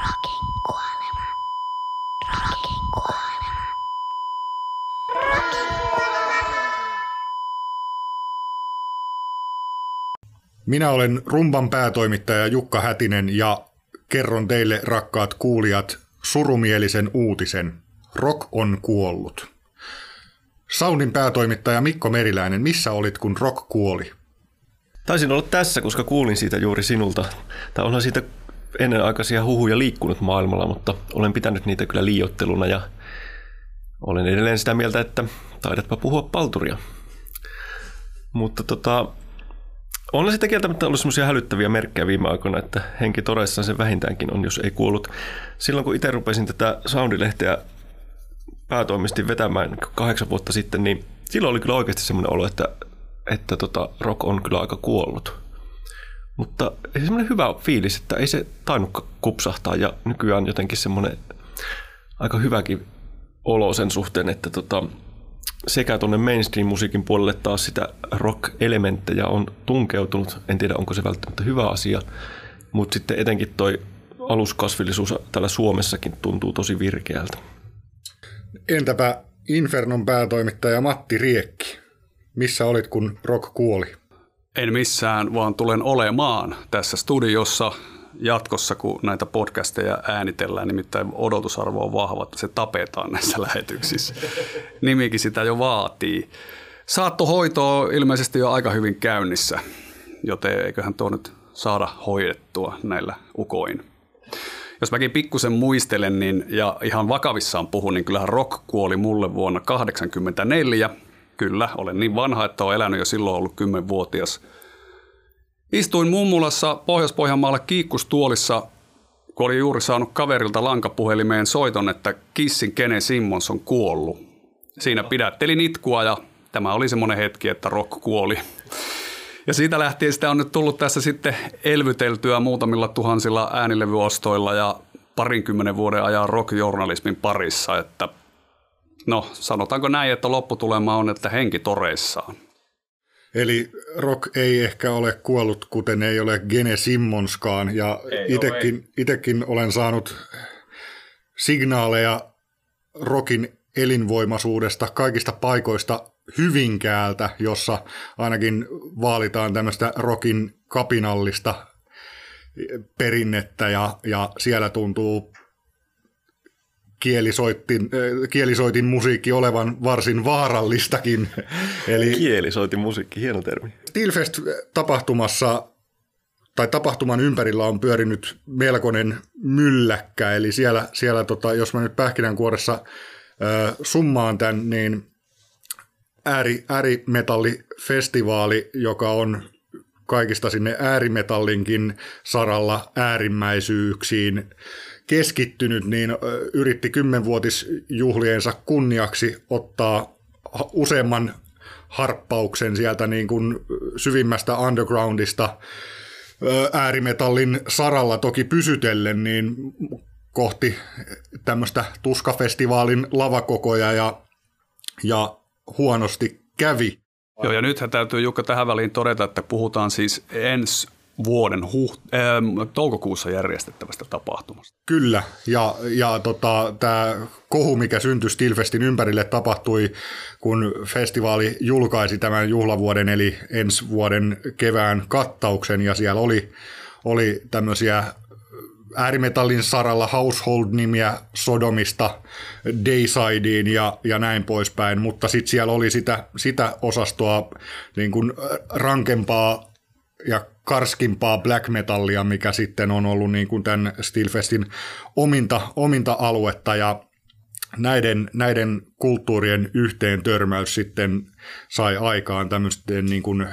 Rokin kuolema. Rokin kuolema. Rokin kuolema. Minä olen Rumban päätoimittaja Jukka Hätinen ja kerron teille rakkaat kuulijat surumielisen uutisen. Rock on kuollut. Soundin päätoimittaja Mikko Meriläinen, missä olit kun Rock kuoli? Taisin olla tässä, koska kuulin siitä juuri sinulta. Tai onhan siitä ennenaikaisia huhuja liikkunut maailmalla, mutta olen pitänyt niitä kyllä liiotteluna ja olen edelleen sitä mieltä, että taidatpa puhua palturia. Mutta tota, on sitä kieltämättä ollut semmoisia hälyttäviä merkkejä viime aikoina, että henki todessaan se vähintäänkin on, jos ei kuollut. Silloin kun itse rupesin tätä Soundilehteä päätoimisti vetämään kahdeksan vuotta sitten, niin silloin oli kyllä oikeasti semmoinen olo, että, että tota, rock on kyllä aika kuollut. Mutta semmoinen hyvä fiilis, että ei se tainnut kupsahtaa ja nykyään jotenkin semmoinen aika hyväkin olo sen suhteen, että tota, sekä tuonne mainstream-musiikin puolelle taas sitä rock-elementtejä on tunkeutunut. En tiedä, onko se välttämättä hyvä asia, mutta sitten etenkin toi aluskasvillisuus täällä Suomessakin tuntuu tosi virkeältä. Entäpä Infernon päätoimittaja Matti Riekki? Missä olit kun Rock kuoli? En missään, vaan tulen olemaan tässä studiossa jatkossa, kun näitä podcasteja äänitellään, nimittäin odotusarvo on vahva, että se tapetaan näissä lähetyksissä. Nimikin sitä jo vaatii. Saattohoito on ilmeisesti jo aika hyvin käynnissä, joten eiköhän tuo nyt saada hoidettua näillä ukoin. Jos mäkin pikkusen muistelen niin, ja ihan vakavissaan puhun, niin kyllähän rock kuoli mulle vuonna 1984. Kyllä, olen niin vanha, että olen elänyt jo silloin ollut 10-vuotias. Istuin mummulassa Pohjois-Pohjanmaalla kiikkustuolissa, kun olin juuri saanut kaverilta lankapuhelimeen soiton, että Kissin Kene Simmons on kuollut. Siinä pidättelin itkua ja tämä oli semmoinen hetki, että rock kuoli. Ja siitä lähtien sitä on nyt tullut tässä sitten elvyteltyä muutamilla tuhansilla äänilevyostoilla ja parinkymmenen vuoden ajan rockjournalismin parissa, että no sanotaanko näin, että lopputulema on, että henki toreissaan. Eli rock ei ehkä ole kuollut, kuten ei ole Gene Simmonskaan, ja itekin, itekin olen saanut signaaleja rockin elinvoimaisuudesta kaikista paikoista Hyvinkäältä, jossa ainakin vaalitaan tämmöistä rokin kapinallista perinnettä ja, ja siellä tuntuu kielisoitin, äh, kielisoitin musiikki olevan varsin vaarallistakin. Eli kielisoitin musiikki, hieno termi. Steelfest-tapahtumassa tai tapahtuman ympärillä on pyörinyt melkoinen mylläkkä, eli siellä, siellä tota, jos mä nyt pähkinänkuoressa äh, summaan tämän, niin ääri, äärimetallifestivaali, joka on kaikista sinne äärimetallinkin saralla äärimmäisyyksiin keskittynyt, niin yritti kymmenvuotisjuhliensa kunniaksi ottaa useamman harppauksen sieltä niin kuin syvimmästä undergroundista äärimetallin saralla toki pysytellen, niin kohti tämmöistä tuskafestivaalin lavakokoja ja, ja huonosti kävi. Joo, ja nythän täytyy Jukka tähän väliin todeta, että puhutaan siis ensi vuoden huht- äh, toukokuussa järjestettävästä tapahtumasta. Kyllä, ja, ja tota, tämä kohu, mikä syntyi Stilfestin ympärille, tapahtui, kun festivaali julkaisi tämän juhlavuoden, eli ensi vuoden kevään kattauksen, ja siellä oli, oli tämmöisiä äärimetallin saralla household-nimiä Sodomista Daysideen ja, ja näin poispäin, mutta sitten siellä oli sitä, sitä osastoa niin kuin rankempaa ja karskimpaa black metallia, mikä sitten on ollut niin kuin tämän Steelfestin ominta, ominta aluetta ja näiden, näiden kulttuurien yhteen törmäys sitten sai aikaan tämmöisten niin kuin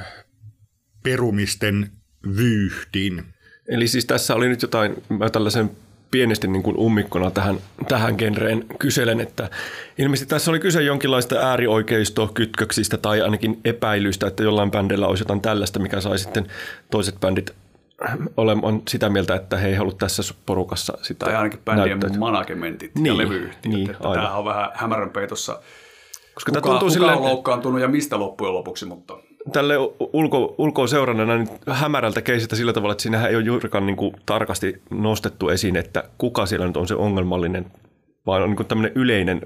perumisten vyyhdin. Eli siis tässä oli nyt jotain, mä tällaisen pienesti niin kuin ummikkona tähän, tähän genreen kyselen, että ilmeisesti tässä oli kyse jonkinlaista äärioikeistokytköksistä tai ainakin epäilystä, että jollain bändillä olisi jotain tällaista, mikä sai sitten toiset bändit olemaan sitä mieltä, että he ei halua tässä porukassa sitä Tai ainakin bändien managementit niin, ja levyyhtiöt. Niin, että tämähän on vähän hämärän peitossa. Koska kuka, tuntuu kuka silleen, on loukkaantunut ja mistä loppujen lopuksi, mutta... tälle ulko, ulkoon seurannana niin hämärältä keisiltä sillä tavalla, että siinähän ei ole juurikaan niin kuin tarkasti nostettu esiin, että kuka siellä nyt on se ongelmallinen, vaan on niin kuin tämmöinen yleinen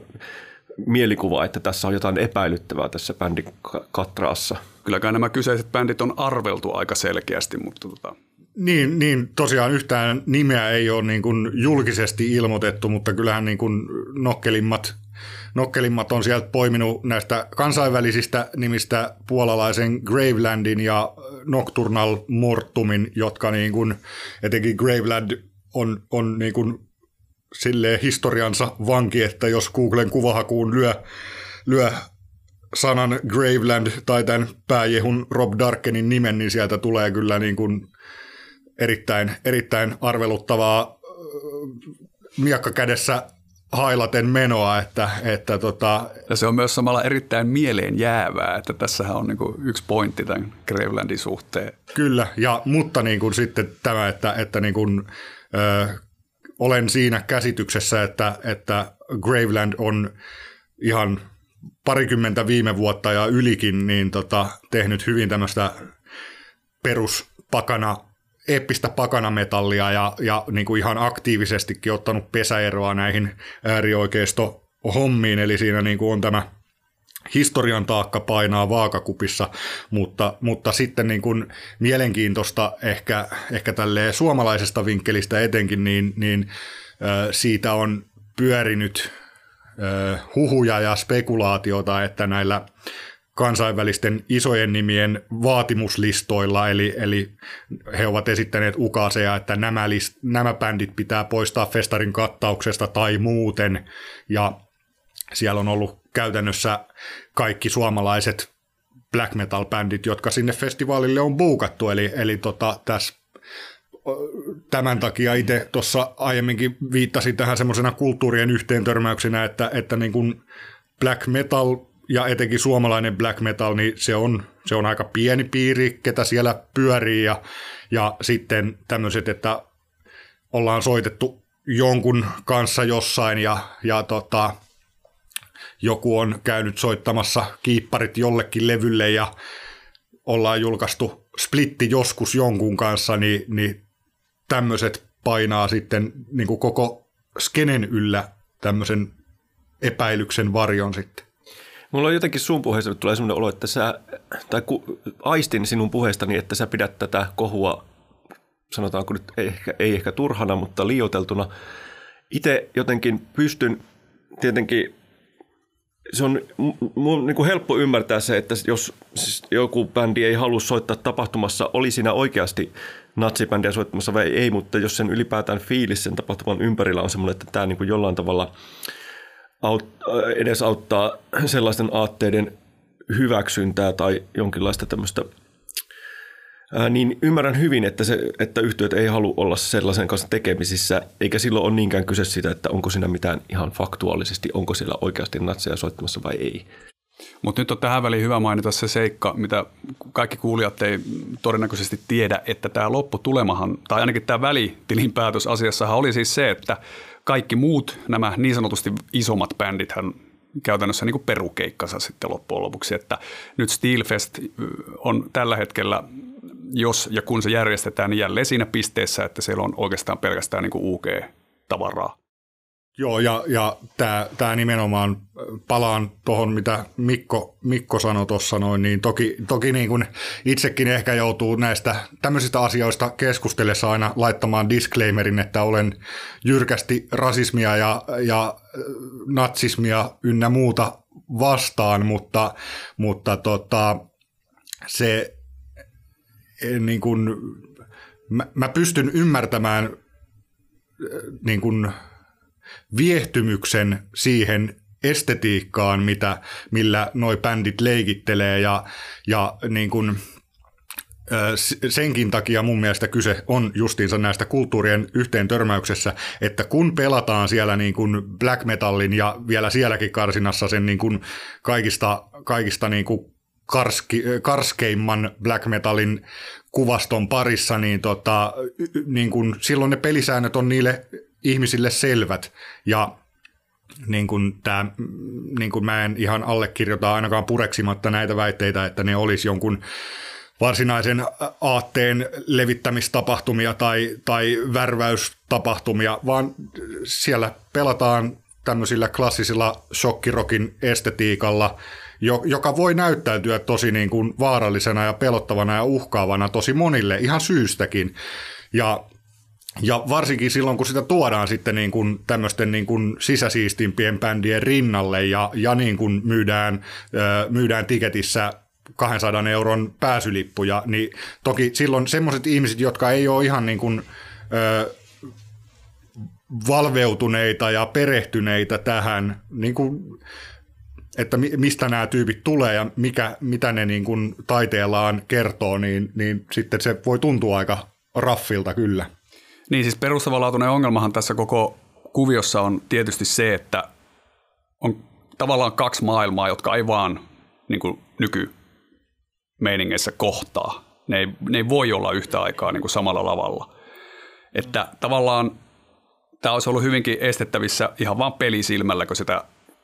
mielikuva, että tässä on jotain epäilyttävää tässä bändin katraassa. Kylläkään nämä kyseiset bändit on arveltu aika selkeästi, mutta tota, Niin, niin, tosiaan yhtään nimeä ei ole niin kuin julkisesti ilmoitettu, mutta kyllähän niin kuin nokkelimmat, nokkelimmat on sieltä poiminut näistä kansainvälisistä nimistä puolalaisen Gravelandin ja Nocturnal Mortumin, jotka niin kuin, etenkin Graveland on, on niin kuin silleen historiansa vanki, että jos Googlen kuvahakuun lyö, lyö sanan Graveland tai tämän pääjehun Rob Darkenin nimen, niin sieltä tulee kyllä niin kuin erittäin, erittäin arveluttavaa miakka kädessä hailaten menoa, että, että tota, ja se on myös samalla erittäin mieleen jäävää, että tässähän on niinku yksi pointti tämän Gravelandin suhteen. Kyllä, ja, mutta niin kuin sitten tämä, että, että niin kuin, ö, olen siinä käsityksessä, että, että Graveland on ihan parikymmentä viime vuotta ja ylikin niin tota, tehnyt hyvin tämmöistä peruspakana, eeppistä pakanametallia ja, ja niin kuin ihan aktiivisestikin ottanut pesäeroa näihin äärioikeisto hommiin, eli siinä niin kuin on tämä historian taakka painaa vaakakupissa, mutta, mutta sitten niin kuin mielenkiintoista ehkä, ehkä tälleen suomalaisesta vinkkelistä etenkin, niin, niin siitä on pyörinyt huhuja ja spekulaatiota, että näillä kansainvälisten isojen nimien vaatimuslistoilla, eli, eli he ovat esittäneet ukaseja, että nämä, list, nämä bändit pitää poistaa festarin kattauksesta tai muuten, ja siellä on ollut käytännössä kaikki suomalaiset black metal-bändit, jotka sinne festivaalille on buukattu, eli, eli tota, tässä tämän takia itse tuossa aiemminkin viittasin tähän semmoisena kulttuurien yhteentörmäyksenä, että, että niin kuin black metal ja etenkin suomalainen black metal, niin se on, se on aika pieni piiri, ketä siellä pyörii ja, ja sitten tämmöiset, että ollaan soitettu jonkun kanssa jossain ja, ja tota, joku on käynyt soittamassa kiipparit jollekin levylle ja ollaan julkaistu splitti joskus jonkun kanssa, niin, niin tämmöiset painaa sitten niin kuin koko skenen yllä tämmöisen epäilyksen varjon sitten. Mulla on jotenkin sun puheessa tulee sellainen olo, että sä, tai ku, aistin sinun puheestani, että sä pidät tätä kohua, sanotaanko nyt ehkä, ei ehkä turhana, mutta liioteltuna. Itse jotenkin pystyn tietenkin se on mun niin kuin helppo ymmärtää se, että jos siis joku bändi ei halua soittaa tapahtumassa, oli siinä oikeasti natsibändiä soittamassa vai ei, mutta jos sen ylipäätään fiilis sen tapahtuman ympärillä on semmoinen, että tämä niin kuin jollain tavalla aut, edesauttaa sellaisten aatteiden hyväksyntää tai jonkinlaista tämmöistä Ää, niin ymmärrän hyvin, että, se, että yhtiöt ei halua olla sellaisen kanssa tekemisissä, eikä silloin ole niinkään kyse siitä, että onko siinä mitään ihan faktuaalisesti, onko siellä oikeasti natseja soittamassa vai ei. Mutta nyt on tähän väliin hyvä mainita se seikka, mitä kaikki kuulijat ei todennäköisesti tiedä, että tämä lopputulemahan, tai ainakin tämä välitilinpäätös asiassahan oli siis se, että kaikki muut nämä niin sanotusti isommat bändit hän käytännössä niin perukeikkansa sitten loppujen lopuksi, että nyt Steelfest on tällä hetkellä jos ja kun se järjestetään, niin jälleen siinä pisteessä, että siellä on oikeastaan pelkästään niin UG-tavaraa. Joo, ja, ja tämä nimenomaan, palaan tuohon, mitä Mikko, Mikko sanoi tuossa noin, niin toki, toki niin kuin itsekin ehkä joutuu näistä tämmöisistä asioista keskustellessa aina laittamaan disclaimerin, että olen jyrkästi rasismia ja, ja natsismia ynnä muuta vastaan, mutta, mutta tota, se niin kuin, mä, mä pystyn ymmärtämään äh, niin kuin, viehtymyksen siihen estetiikkaan, mitä, millä noi bändit leikittelee. Ja, ja niin kuin, senkin takia mun mielestä kyse on justiinsa näistä kulttuurien yhteen törmäyksessä, että kun pelataan siellä niin kuin black metallin ja vielä sielläkin karsinassa sen niin kuin kaikista, kaikista niin kuin karski, karskeimman black metalin kuvaston parissa, niin, tota, niin kun, silloin ne pelisäännöt on niille ihmisille selvät. Ja niin kuin tämä, niin kuin mä en ihan allekirjoita ainakaan pureksimatta näitä väitteitä, että ne olisi jonkun varsinaisen aatteen levittämistapahtumia tai, tai värväystapahtumia, vaan siellä pelataan tämmöisillä klassisilla shokkirokin estetiikalla, joka voi näyttäytyä tosi niin kuin vaarallisena ja pelottavana ja uhkaavana tosi monille ihan syystäkin. Ja ja varsinkin silloin, kun sitä tuodaan sitten niin kuin tämmöisten niin kuin sisäsiistimpien bändien rinnalle ja, ja niin kuin myydään, myydään tiketissä 200 euron pääsylippuja, niin toki silloin semmoiset ihmiset, jotka ei ole ihan niin kuin, ö, valveutuneita ja perehtyneitä tähän, niin kuin, että mistä nämä tyypit tulee ja mikä, mitä ne niin kuin taiteellaan kertoo, niin, niin sitten se voi tuntua aika raffilta kyllä. Niin siis perustavanlaatuinen ongelmahan tässä koko kuviossa on tietysti se, että on tavallaan kaksi maailmaa, jotka ei vaan niin kuin nyky meiningeissä kohtaa. Ne ei, ne ei voi olla yhtä aikaa niin kuin samalla lavalla. Että tavallaan tämä olisi ollut hyvinkin estettävissä ihan vain pelisilmällä, kun sitä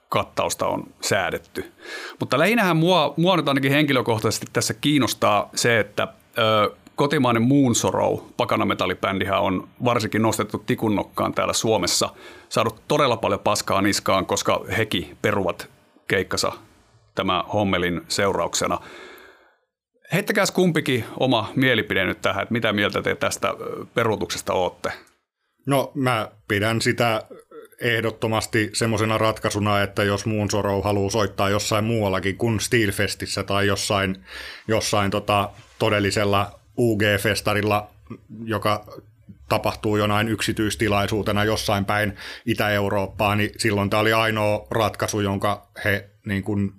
kattausta on säädetty. Mutta lähinnähän mua, mua nyt ainakin henkilökohtaisesti tässä kiinnostaa se, että ö, kotimainen Moon Sorrow, pakanametallibändihän on varsinkin nostettu tikunnokkaan täällä Suomessa, saanut todella paljon paskaa niskaan, koska heki peruvat keikkansa tämä hommelin seurauksena. Heittäkääs kumpikin oma mielipide nyt tähän, että mitä mieltä te tästä peruutuksesta olette? No mä pidän sitä ehdottomasti semmoisena ratkaisuna, että jos muun Sorrow haluaa soittaa jossain muuallakin kuin Steelfestissä tai jossain, jossain tota todellisella UG-festarilla, joka tapahtuu jonain yksityistilaisuutena jossain päin Itä-Eurooppaa, niin silloin tämä oli ainoa ratkaisu, jonka he niin kuin,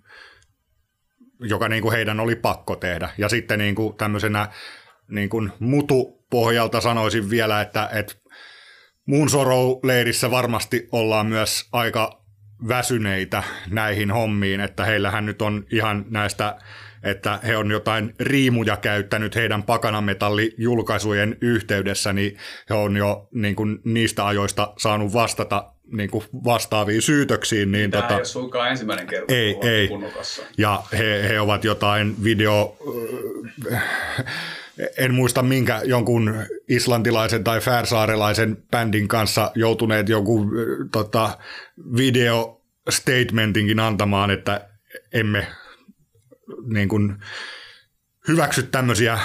joka niin kuin heidän oli pakko tehdä. Ja sitten niin kuin tämmöisenä niin kuin mutu-pohjalta sanoisin vielä, että, että muun Sorrow-leirissä varmasti ollaan myös aika väsyneitä näihin hommiin, että heillähän nyt on ihan näistä että he on jotain riimuja käyttänyt heidän pakanametallijulkaisujen yhteydessä, niin he on jo niin kuin, niistä ajoista saanut vastata niin kuin vastaaviin syytöksiin. Niin Tämä tota, ei ole suinkaan ensimmäinen kerta, ei, ei. Ja he, he ovat jotain video... En muista minkä jonkun islantilaisen tai färsaarelaisen bändin kanssa joutuneet jonkun tota, video statementinkin antamaan, että emme niin kuin hyväksy tämmöisiä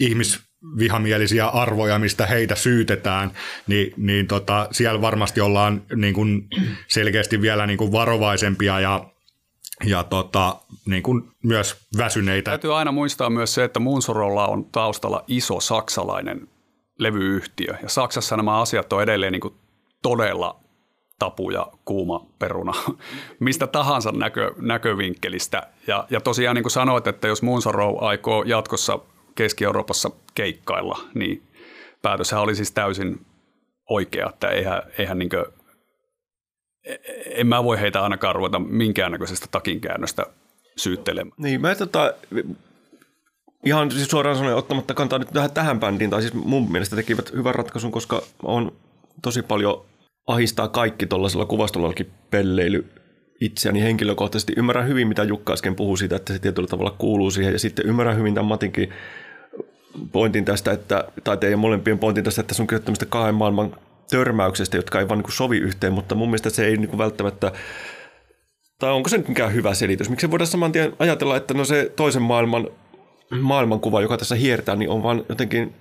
ihmisvihamielisiä arvoja, mistä heitä syytetään, niin, niin tota, siellä varmasti ollaan niin kuin selkeästi vielä niin kuin varovaisempia ja ja tota, niin kuin myös väsyneitä. Täytyy aina muistaa myös se, että Munsorolla on taustalla iso saksalainen levyyhtiö. Ja Saksassa nämä asiat on edelleen niin kuin todella tapu ja kuuma peruna mistä tahansa näkö, näkövinkkelistä. Ja, ja tosiaan niin kuin sanoit, että jos Moonsorow aikoo jatkossa Keski-Euroopassa keikkailla, niin päätöshän oli siis täysin oikea, että eihän, eihän niin kuin, en mä voi heitä ainakaan ruveta minkäännäköisestä takinkäännöstä syyttelemään. Niin, mä tota, ihan siis suoraan sanoen ottamatta kantaa nyt tähän, tähän bändiin, tai siis mun mielestä tekivät hyvän ratkaisun, koska on tosi paljon ahistaa kaikki tuollaisella kuvastollakin pelleily itseäni henkilökohtaisesti. Ymmärrän hyvin, mitä Jukka äsken puhui siitä, että se tietyllä tavalla kuuluu siihen. Ja sitten ymmärrän hyvin tämän Matinkin pointin tästä, että, tai teidän molempien pointin tästä, että se on tämmöistä kahden maailman törmäyksestä, jotka ei vaan niin sovi yhteen, mutta mun mielestä se ei niin välttämättä, tai onko se nyt mikään hyvä selitys? Miksi voidaan saman tien ajatella, että no se toisen maailman maailmankuva, joka tässä hiertää, niin on vaan jotenkin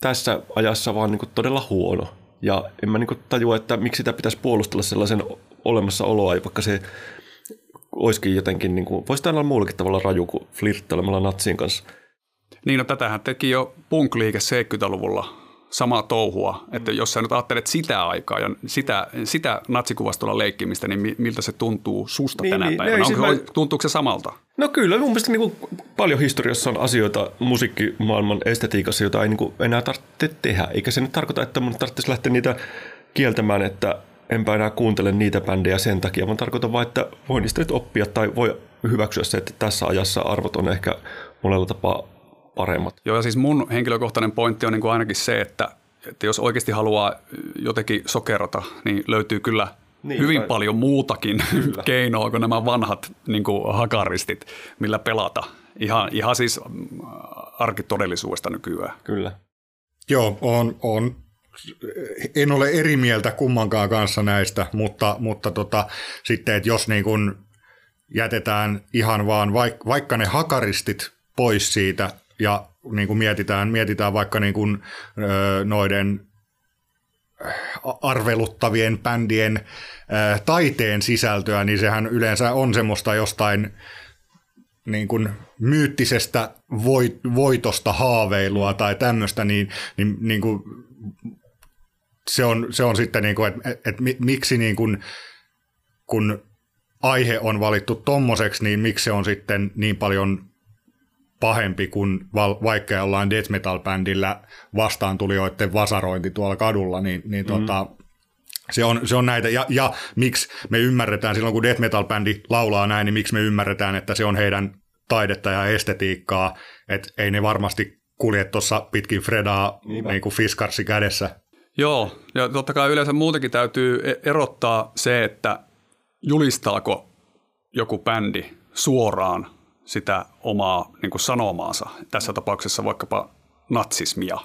tässä ajassa vaan niin todella huono. Ja en mä niin tajua, että miksi sitä pitäisi puolustella sellaisen olemassaoloa, vaikka se olisikin jotenkin, niin kuin, voisi olla muullakin tavalla raju kuin flirttailemalla natsien kanssa. Niin, no tätähän teki jo punk-liike 70-luvulla samaa touhua, että jos sä nyt ajattelet sitä aikaa ja sitä, sitä natsikuvastolla leikkimistä, niin miltä se tuntuu susta niin, tänä niin, päivänä? Onko, mä... Tuntuuko se samalta? No kyllä, mun mielestä niin kuin paljon historiassa on asioita musiikkimaailman estetiikassa, joita ei niin kuin enää tarvitse tehdä, eikä se nyt tarkoita, että mun tarvitsisi lähteä niitä kieltämään, että enpä enää kuuntele niitä bändejä sen takia, vaan tarkoitan vain, että voi niistä nyt oppia tai voi hyväksyä se, että tässä ajassa arvot on ehkä monella tapaa paremmat. Joo, ja siis mun henkilökohtainen pointti on niin kuin ainakin se, että, että jos oikeasti haluaa jotenkin sokerata, niin löytyy kyllä Niin, hyvin kai. paljon muutakin keinoa kuin nämä vanhat niin kuin hakaristit, millä pelata. Ihan, ihan siis mm, arkitodellisuudesta nykyään. Kyllä. Joo, on, on. En ole eri mieltä kummankaan kanssa näistä, mutta, mutta tota, sitten, että jos niin kun jätetään ihan vaan vaik, vaikka ne hakaristit pois siitä ja niin kuin mietitään, mietitään vaikka niin kuin, ö, noiden arveluttavien bändien ö, taiteen sisältöä, niin sehän yleensä on semmoista jostain niin kuin myyttisestä voit, voitosta haaveilua tai tämmöistä, niin, niin, niin kuin se, on, se on sitten, niin kuin, että, että, että miksi niin kuin, kun aihe on valittu tommoseksi, niin miksi se on sitten niin paljon pahempi kuin val, vaikka jollain death metal bändillä vastaantulijoiden vasarointi tuolla kadulla, niin, niin mm. tota, se on, se on näitä, ja, ja miksi me ymmärretään, silloin kun death metal bändi laulaa näin, niin miksi me ymmärretään, että se on heidän taidetta ja estetiikkaa, että ei ne varmasti kulje tuossa pitkin Fredaa niin kuin fiskarsi kädessä. Joo, ja totta kai yleensä muutenkin täytyy e- erottaa se, että julistaako joku bändi suoraan sitä omaa niin kuin sanomaansa, tässä tapauksessa vaikkapa natsismia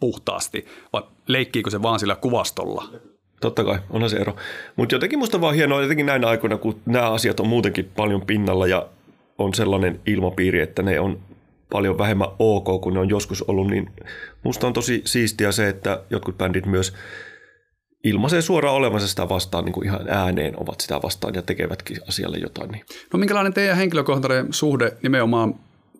puhtaasti, vai leikkiikö se vaan sillä kuvastolla? Totta kai, onhan se ero. Mutta jotenkin musta vaan hienoa jotenkin näinä aikoina, kun nämä asiat on muutenkin paljon pinnalla ja on sellainen ilmapiiri, että ne on paljon vähemmän ok kuin ne on joskus ollut, niin musta on tosi siistiä se, että jotkut bändit myös ilmaisee suoraan olevansa sitä vastaan, niin kuin ihan ääneen ovat sitä vastaan ja tekevätkin asialle jotain. Niin. No minkälainen teidän henkilökohtainen suhde nimenomaan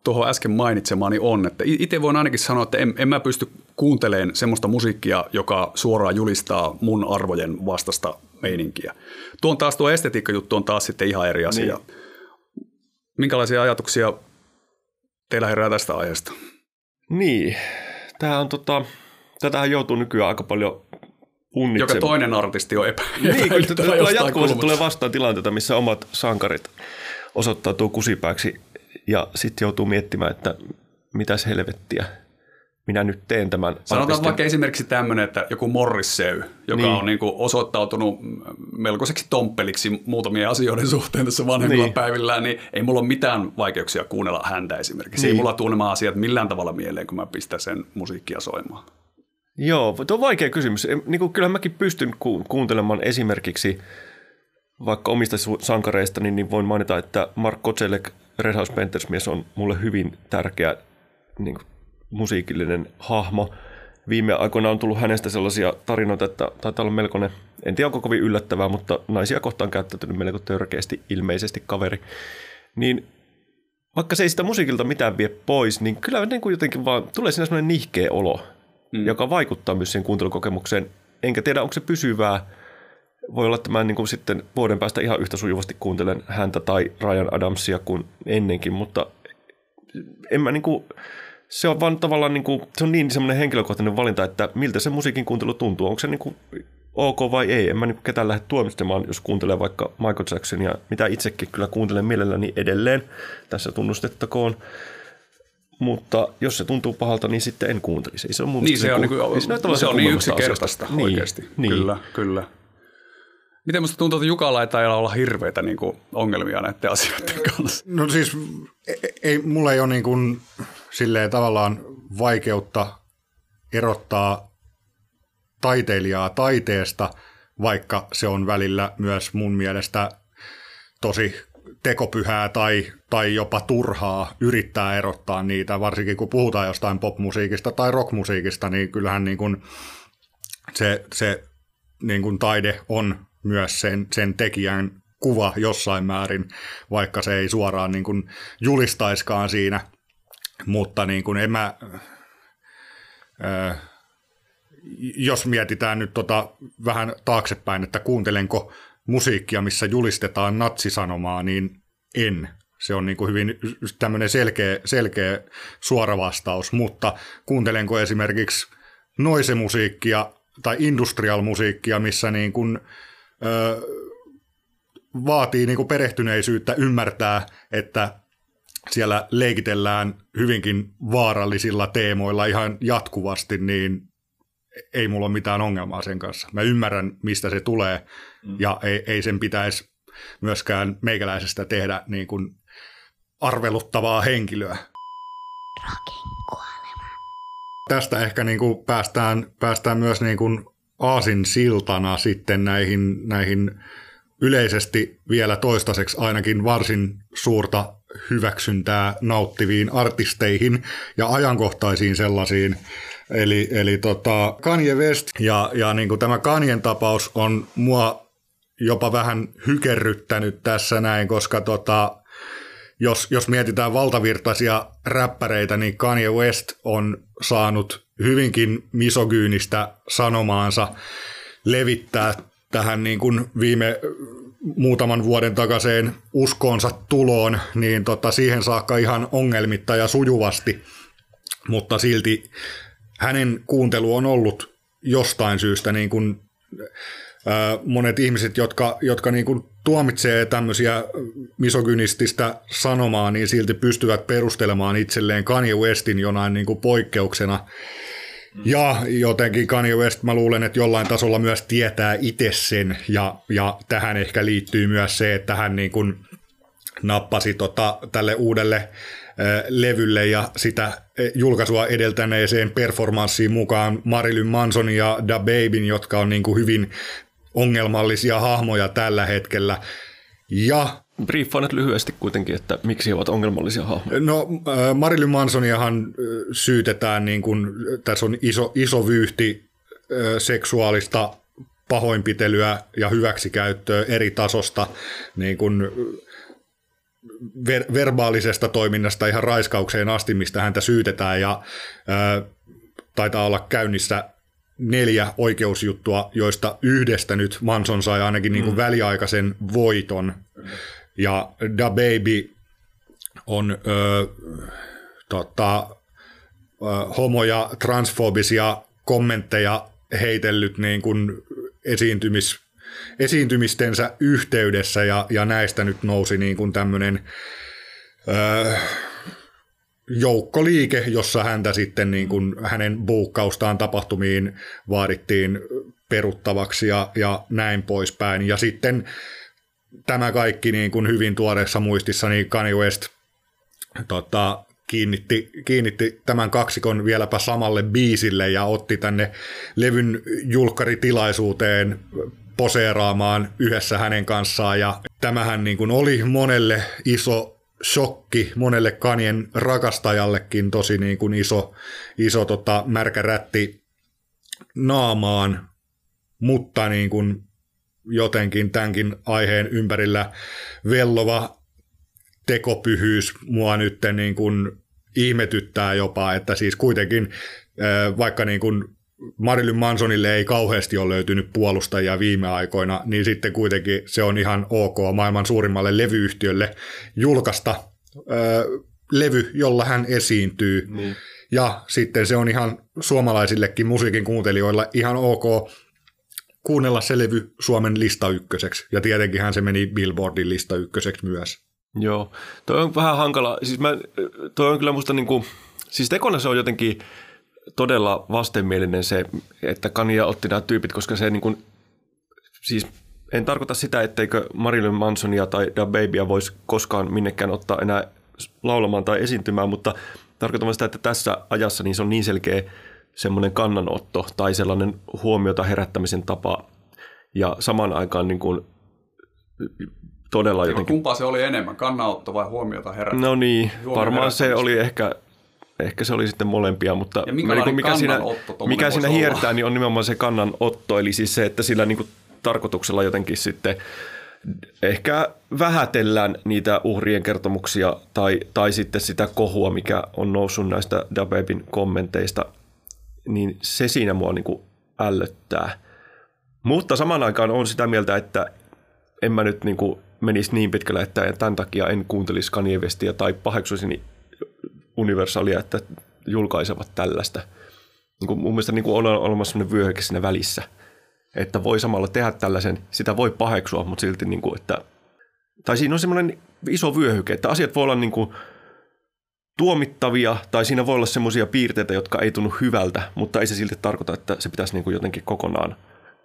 tuohon äsken mainitsemaani on, että itse voin ainakin sanoa, että en, en mä pysty kuuntelemaan semmoista musiikkia, joka suoraan julistaa mun arvojen vastasta meininkiä. Tuon taas tuo estetiikkajuttu on taas sitten ihan eri asia. Niin. Minkälaisia ajatuksia teillä herää tästä aiheesta? Niin, tämä on tota, tätähän joutuu nykyään aika paljon punnitsemaan. Joka toinen artisti on epä, Niin, kyllä tulee jatkuvasti tulee vastaan tilanteita, missä omat sankarit osoittautuu kusipääksi ja sitten joutuu miettimään, että mitäs helvettiä minä nyt teen tämän. Sanotaan artistin. vaikka esimerkiksi tämmöinen, että joku Morrissey, joka niin. on niin kuin osoittautunut melkoiseksi tomppeliksi muutamien asioiden suhteen tässä vanhemmilla niin. päivillään, niin ei mulla ole mitään vaikeuksia kuunnella häntä esimerkiksi. Niin. Ei mulla tule nämä asiat millään tavalla mieleen, kun mä pistän sen musiikkia soimaan. Joo, tuo on vaikea kysymys. Niin kuin, kyllähän mäkin pystyn ku- kuuntelemaan esimerkiksi vaikka omista sankareista, niin, niin voin mainita, että Mark Kocelek, Red House Panthers mies on mulle hyvin tärkeä niin kuin, musiikillinen hahmo. Viime aikoina on tullut hänestä sellaisia tarinoita, että taitaa olla melkoinen, en tiedä onko kovin yllättävää, mutta naisia kohtaan käyttäytynyt melko törkeästi ilmeisesti kaveri. Niin vaikka se ei sitä musiikilta mitään vie pois, niin kyllä niin kuin jotenkin vaan tulee siinä sellainen nihkeä olo, mm. joka vaikuttaa myös siihen kuuntelukokemukseen. Enkä tiedä, onko se pysyvää. Voi olla, että mä niin kuin sitten vuoden päästä ihan yhtä sujuvasti kuuntelen häntä tai Ryan Adamsia kuin ennenkin, mutta en mä niin kuin, se on vaan tavallaan niin kuin, se on niin semmoinen henkilökohtainen valinta, että miltä se musiikin kuuntelu tuntuu. Onko se niin kuin ok vai ei? En mä niin ketään lähde tuomistamaan, jos kuuntelee vaikka Michael Jacksonia, mitä itsekin kyllä kuuntelen mielelläni edelleen. Tässä tunnustettakoon. Mutta jos se tuntuu pahalta, niin sitten en kuuntelisi. Ei se on mun niin, se on, niin kuin, se, se on niin yksinkertaista niin, oikeasti. Niin. Kyllä, kyllä. Miten musta tuntuu, että Jukalla ei taida olla hirveitä niin kuin, ongelmia näiden asioiden kanssa? No siis ei, mulla ei ole niin kuin, silleen tavallaan vaikeutta erottaa taiteilijaa taiteesta, vaikka se on välillä myös mun mielestä tosi tekopyhää tai, tai jopa turhaa yrittää erottaa niitä, varsinkin kun puhutaan jostain popmusiikista tai rockmusiikista, niin kyllähän niin kuin se, se niin kuin taide on myös sen, sen tekijän kuva jossain määrin, vaikka se ei suoraan niin kuin julistaiskaan siinä, mutta niin kuin en mä, ää, jos mietitään nyt tota vähän taaksepäin, että kuuntelenko musiikkia, missä julistetaan natsisanomaa, niin en. Se on niin kuin hyvin tämmöinen selkeä, selkeä suora vastaus, mutta kuuntelenko esimerkiksi noisemusiikkia tai industrial-musiikkia, missä niin kuin, ö, vaatii niin kuin perehtyneisyyttä ymmärtää, että siellä leikitellään hyvinkin vaarallisilla teemoilla ihan jatkuvasti, niin ei mulla ole mitään ongelmaa sen kanssa. Mä ymmärrän, mistä se tulee, mm. ja ei, ei sen pitäisi myöskään meikäläisestä tehdä niin kuin arveluttavaa henkilöä. Rokin kuolema. Tästä ehkä niin kuin päästään, päästään myös niin kuin aasin siltana sitten näihin, näihin yleisesti vielä toistaiseksi ainakin varsin suurta hyväksyntää nauttiviin artisteihin ja ajankohtaisiin sellaisiin. Eli, eli tota Kanye West ja, ja niin kuin tämä Kanyen tapaus on mua jopa vähän hykerryttänyt tässä näin, koska tota, jos, jos mietitään valtavirtaisia räppäreitä, niin Kanye West on saanut hyvinkin misogyynistä sanomaansa levittää tähän niin kuin viime muutaman vuoden takaiseen uskoonsa tuloon, niin tota, siihen saakka ihan ongelmitta ja sujuvasti, mutta silti hänen kuuntelu on ollut jostain syystä niin kuin, ää, monet ihmiset, jotka, jotka niin kuin tuomitsee tämmöisiä misogynististä sanomaa, niin silti pystyvät perustelemaan itselleen Kanye Westin jonain niin kuin poikkeuksena. Ja jotenkin Kanye West, mä luulen, että jollain tasolla myös tietää itse sen, ja, ja tähän ehkä liittyy myös se, että hän niin kuin nappasi tota, tälle uudelle levylle ja sitä julkaisua edeltäneeseen performanssiin mukaan Marilyn Manson ja Da Babyn, jotka on niin kuin hyvin ongelmallisia hahmoja tällä hetkellä. Ja Briefaa nyt lyhyesti kuitenkin, että miksi he ovat ongelmallisia hahmoja. No Marilyn Mansoniahan syytetään, niin kuin, tässä on iso, iso vyyhti seksuaalista pahoinpitelyä ja hyväksikäyttöä eri tasosta, niin kuin ver- verbaalisesta toiminnasta ihan raiskaukseen asti, mistä häntä syytetään ja ää, taitaa olla käynnissä neljä oikeusjuttua, joista yhdestä nyt Manson sai ainakin niin kuin mm. väliaikaisen voiton. Ja Da Baby on ö, tota, ö, homo- ja transfobisia kommentteja heitellyt niin kuin esiintymis, esiintymistensä yhteydessä ja, ja näistä nyt nousi niin kuin tämmöinen ö, joukkoliike, jossa häntä sitten niin kuin hänen buukkaustaan tapahtumiin vaadittiin peruttavaksi ja, ja näin poispäin. Ja sitten tämä kaikki niin kuin hyvin tuoreessa muistissa, niin Kanye West tota, kiinnitti, kiinnitti tämän kaksikon vieläpä samalle biisille ja otti tänne levyn julkkaritilaisuuteen poseeraamaan yhdessä hänen kanssaan. Ja tämähän niin kuin oli monelle iso shokki monelle kanien rakastajallekin tosi niin kuin iso, iso tota, märkä rätti naamaan, mutta niin kuin jotenkin tämänkin aiheen ympärillä vellova tekopyhyys mua nyt niin kuin ihmetyttää jopa, että siis kuitenkin vaikka niin kuin Marilyn Mansonille ei kauheasti ole löytynyt puolustajia viime aikoina, niin sitten kuitenkin se on ihan ok maailman suurimmalle levyyhtiölle julkaista ö, levy, jolla hän esiintyy. Mm. Ja sitten se on ihan suomalaisillekin musiikin kuuntelijoilla ihan ok kuunnella se levy Suomen lista ykköseksi. Ja tietenkin hän se meni Billboardin lista ykköseksi myös. Joo, toi on vähän hankala. Siis mä, toi on kyllä musta niinku, siis tekona se on jotenkin todella vastenmielinen se, että Kania otti nämä tyypit, koska se niin kuin, siis en tarkoita sitä, etteikö Marilyn Mansonia tai Da Babya voisi koskaan minnekään ottaa enää laulamaan tai esiintymään, mutta tarkoitan sitä, että tässä ajassa niin se on niin selkeä semmoinen kannanotto tai sellainen huomiota herättämisen tapa ja samaan aikaan niin kuin todella jotenkin... Kumpaa se oli enemmän, kannanotto vai huomiota herättäminen? No niin, varmaan se oli ehkä ehkä se oli sitten molempia, mutta ja niin mikä siinä, mikä siinä olla? hiertää, niin on nimenomaan se kannanotto, eli siis se, että sillä niin kuin tarkoituksella jotenkin sitten ehkä vähätellään niitä uhrien kertomuksia tai, tai sitten sitä kohua, mikä on noussut näistä Dabebin kommenteista, niin se siinä mua niin kuin ällöttää. Mutta samaan aikaan on sitä mieltä, että en mä nyt niin kuin menisi niin pitkälle, että tämän takia en kuuntelisi Kanye Westia tai paheksuisi universaalia, että julkaisevat tällaista. Niin kuin mun mielestä niin kuin on olemassa sellainen vyöhyke siinä välissä, että voi samalla tehdä tällaisen, sitä voi paheksua, mutta silti, niin kuin, että, tai siinä on semmoinen iso vyöhyke, että asiat voi olla niin kuin tuomittavia tai siinä voi olla semmoisia piirteitä, jotka ei tunnu hyvältä, mutta ei se silti tarkoita, että se pitäisi niin kuin jotenkin kokonaan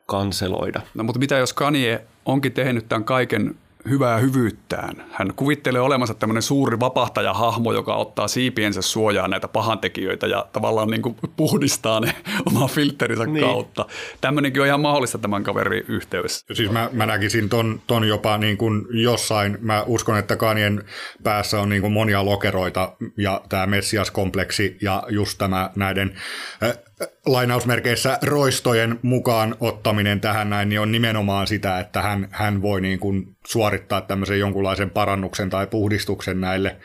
kanseloida. No mutta mitä jos Kanye onkin tehnyt tämän kaiken hyvää hyvyyttään. Hän kuvittelee olemansa tämmöinen suuri vapahtajahahmo, joka ottaa siipiensä suojaa näitä pahantekijöitä ja tavallaan niin kuin puhdistaa ne oman filterinsä niin. kautta. Tämmöinenkin on ihan mahdollista tämän kaverin yhteydessä. Siis mä, mä näkisin ton, ton jopa niin kuin jossain, mä uskon, että Kanien päässä on niin kuin monia lokeroita ja tämä Messias-kompleksi ja just tämä näiden äh, lainausmerkeissä roistojen mukaan ottaminen tähän näin, niin on nimenomaan sitä, että hän, hän voi niin kuin suorittaa tämmöisen jonkunlaisen parannuksen tai puhdistuksen näille.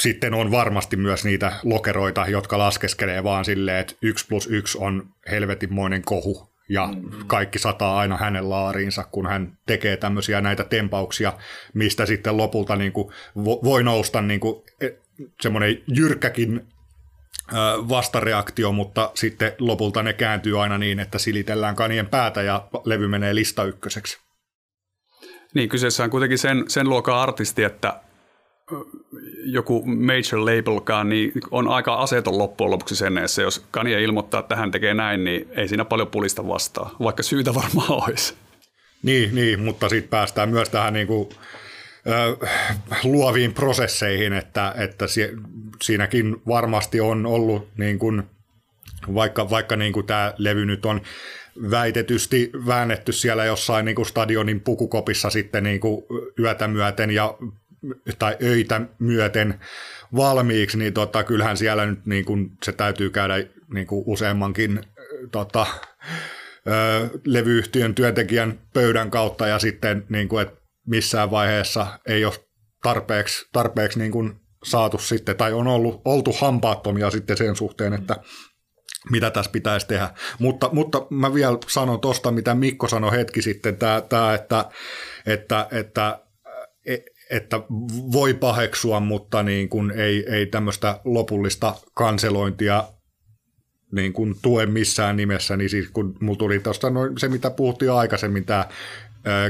Sitten on varmasti myös niitä lokeroita, jotka laskeskelee vaan silleen, että yksi plus yksi on helvetinmoinen kohu ja kaikki sataa aina hänen laariinsa, kun hän tekee tämmöisiä näitä tempauksia, mistä sitten lopulta niin kuin voi nousta niin kuin e, semmoinen jyrkkäkin vastareaktio, mutta sitten lopulta ne kääntyy aina niin, että silitellään kanien päätä ja levy menee lista ykköseksi. Niin, kyseessä on kuitenkin sen, sen luokan artisti, että joku major labelkaan niin on aika aseton loppujen lopuksi sen eessä. Jos Kanye ilmoittaa, että hän tekee näin, niin ei siinä paljon pulista vastaa, vaikka syytä varmaan olisi. Niin, niin mutta sitten päästään myös tähän niin kuin luoviin prosesseihin, että, että siinäkin varmasti on ollut niin kuin, vaikka, vaikka niin kuin tämä levy nyt on väitetysti väännetty siellä jossain niin kuin stadionin pukukopissa sitten niin kuin yötä myöten ja, tai öitä myöten valmiiksi, niin tota, kyllähän siellä nyt niin kuin, se täytyy käydä niin kuin useammankin tota, ö, levyyhtiön työntekijän pöydän kautta ja sitten, niin kuin, että missään vaiheessa ei ole tarpeeksi, tarpeeksi niin kuin saatu sitten, tai on ollut, oltu hampaattomia sitten sen suhteen, että mitä tässä pitäisi tehdä. Mutta, mutta mä vielä sanon tuosta, mitä Mikko sanoi hetki sitten, tää, tää, että, että, että, e, että voi paheksua, mutta niin kuin ei, ei tämmöistä lopullista kanselointia niin kuin tue missään nimessä, niin siis kun mulla tuli tuosta se, mitä puhuttiin aikaisemmin, tämä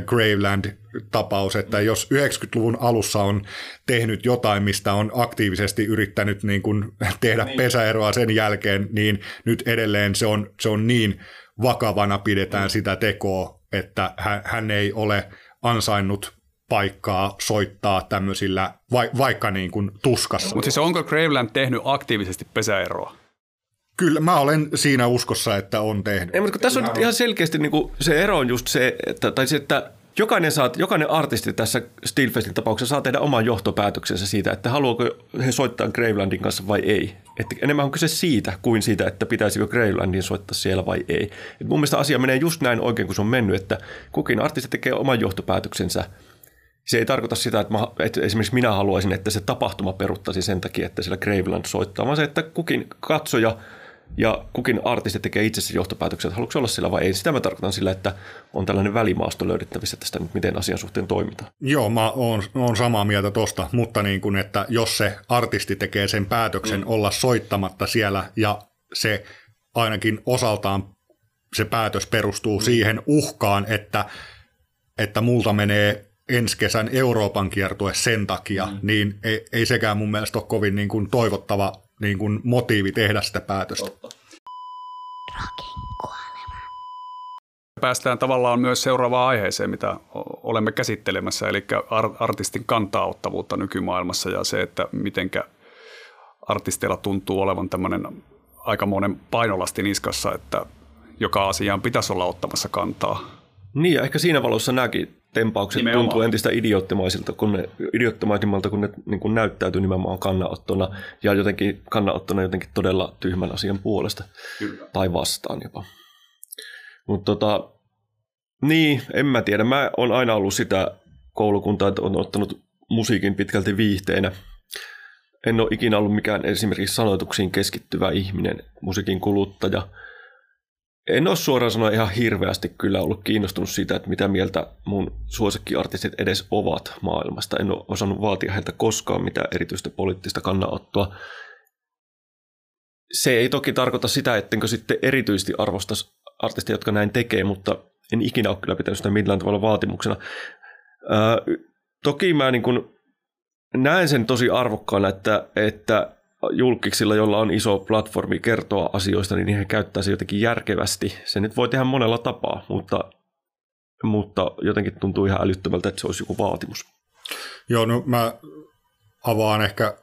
Graveland-tapaus, että jos 90-luvun alussa on tehnyt jotain, mistä on aktiivisesti yrittänyt niin kuin tehdä niin. pesäeroa sen jälkeen, niin nyt edelleen se on, se on niin vakavana pidetään mm. sitä tekoa, että hän, hän ei ole ansainnut paikkaa soittaa tämmöisillä, va, vaikka niin kuin tuskassa. Mutta siis onko Graveland tehnyt aktiivisesti pesäeroa? Kyllä, mä olen siinä uskossa, että on tehnyt. Ei, mutta kun tässä on ihan selkeästi niin kuin se ero on just se, että, tai se, että jokainen, saa, jokainen artisti tässä Steelfestin tapauksessa saa tehdä oman johtopäätöksensä siitä, että haluaako he soittaa Gravelandin kanssa vai ei. Että enemmän on kyse siitä kuin siitä, että pitäisikö Gravelandin soittaa siellä vai ei. Et mun mielestä asia menee just näin oikein kuin se on mennyt, että kukin artisti tekee oman johtopäätöksensä se ei tarkoita sitä, että, mä, että esimerkiksi minä haluaisin, että se tapahtuma peruttaisi sen takia, että siellä Graveland soittaa, vaan se, että kukin katsoja ja kukin artisti tekee itse sen johtopäätöksen, että haluatko olla sillä vai ei. Sitä mä tarkoitan sillä, että on tällainen välimaasto löydettävissä tästä nyt, miten asian suhteen toimitaan. Joo, mä oon, oon samaa mieltä tosta, mutta niin kuin, että jos se artisti tekee sen päätöksen mm. olla soittamatta siellä ja se ainakin osaltaan se päätös perustuu mm. siihen uhkaan, että, että multa menee ensi kesän Euroopan kiertue sen takia, mm. niin ei, ei sekään mun mielestä ole kovin niin kuin toivottava niin kuin motiivi tehdä sitä päätöstä. Päästään tavallaan myös seuraavaan aiheeseen, mitä olemme käsittelemässä, eli artistin kantaaottavuutta nykymaailmassa ja se, että mitenkä artisteilla tuntuu olevan tämmöinen aikamoinen painolasti niskassa, että joka asiaan pitäisi olla ottamassa kantaa. Niin, ja ehkä siinä valossa nämäkin tempaukset nimenomaan. tuntuu entistä idioottimaisilta, kun ne, idioottimaisimmalta, kun ne niin kun näyttäytyy nimenomaan kannanottona ja jotenkin kannanottona jotenkin todella tyhmän asian puolesta Kyllä. tai vastaan jopa. Mutta tota, niin, en mä tiedä. Mä oon aina ollut sitä koulukuntaa, että on ottanut musiikin pitkälti viihteenä. En ole ikinä ollut mikään esimerkiksi sanoituksiin keskittyvä ihminen, musiikin kuluttaja – en ole suoraan sanoen ihan hirveästi kyllä ollut kiinnostunut siitä, että mitä mieltä mun suosikkiartistit edes ovat maailmasta. En ole osannut vaatia heiltä koskaan mitään erityistä poliittista kannanottoa. Se ei toki tarkoita sitä, ettenkö sitten erityisesti arvostaisi artisteja, jotka näin tekee, mutta en ikinä ole kyllä pitänyt sitä millään tavalla vaatimuksena. Ää, toki mä niin kun näen sen tosi arvokkaana, että, että julkiksilla, jolla on iso platformi kertoa asioista, niin he käyttää se jotenkin järkevästi. Se nyt voi tehdä monella tapaa, mutta, mutta jotenkin tuntuu ihan älyttömältä, että se olisi joku vaatimus. Joo, no mä avaan ehkä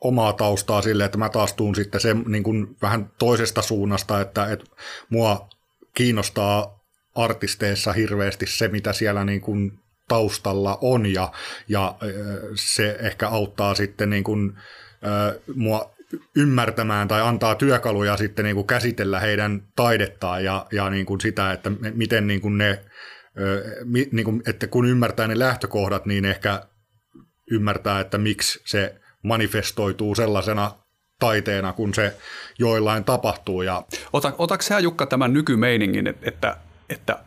omaa taustaa sille, että mä taas tuun sitten sen niin kuin vähän toisesta suunnasta, että, että mua kiinnostaa artisteissa hirveästi se, mitä siellä niin kuin taustalla on ja, ja se ehkä auttaa sitten niin kuin, mua ymmärtämään tai antaa työkaluja sitten niin kuin käsitellä heidän taidettaan ja, ja niin kuin sitä, että miten niin kuin ne, niin kuin, että kun ymmärtää ne lähtökohdat, niin ehkä ymmärtää, että miksi se manifestoituu sellaisena taiteena, kun se joillain tapahtuu. Ja... Ota, otatko sä Jukka tämän nykymeiningin, että, että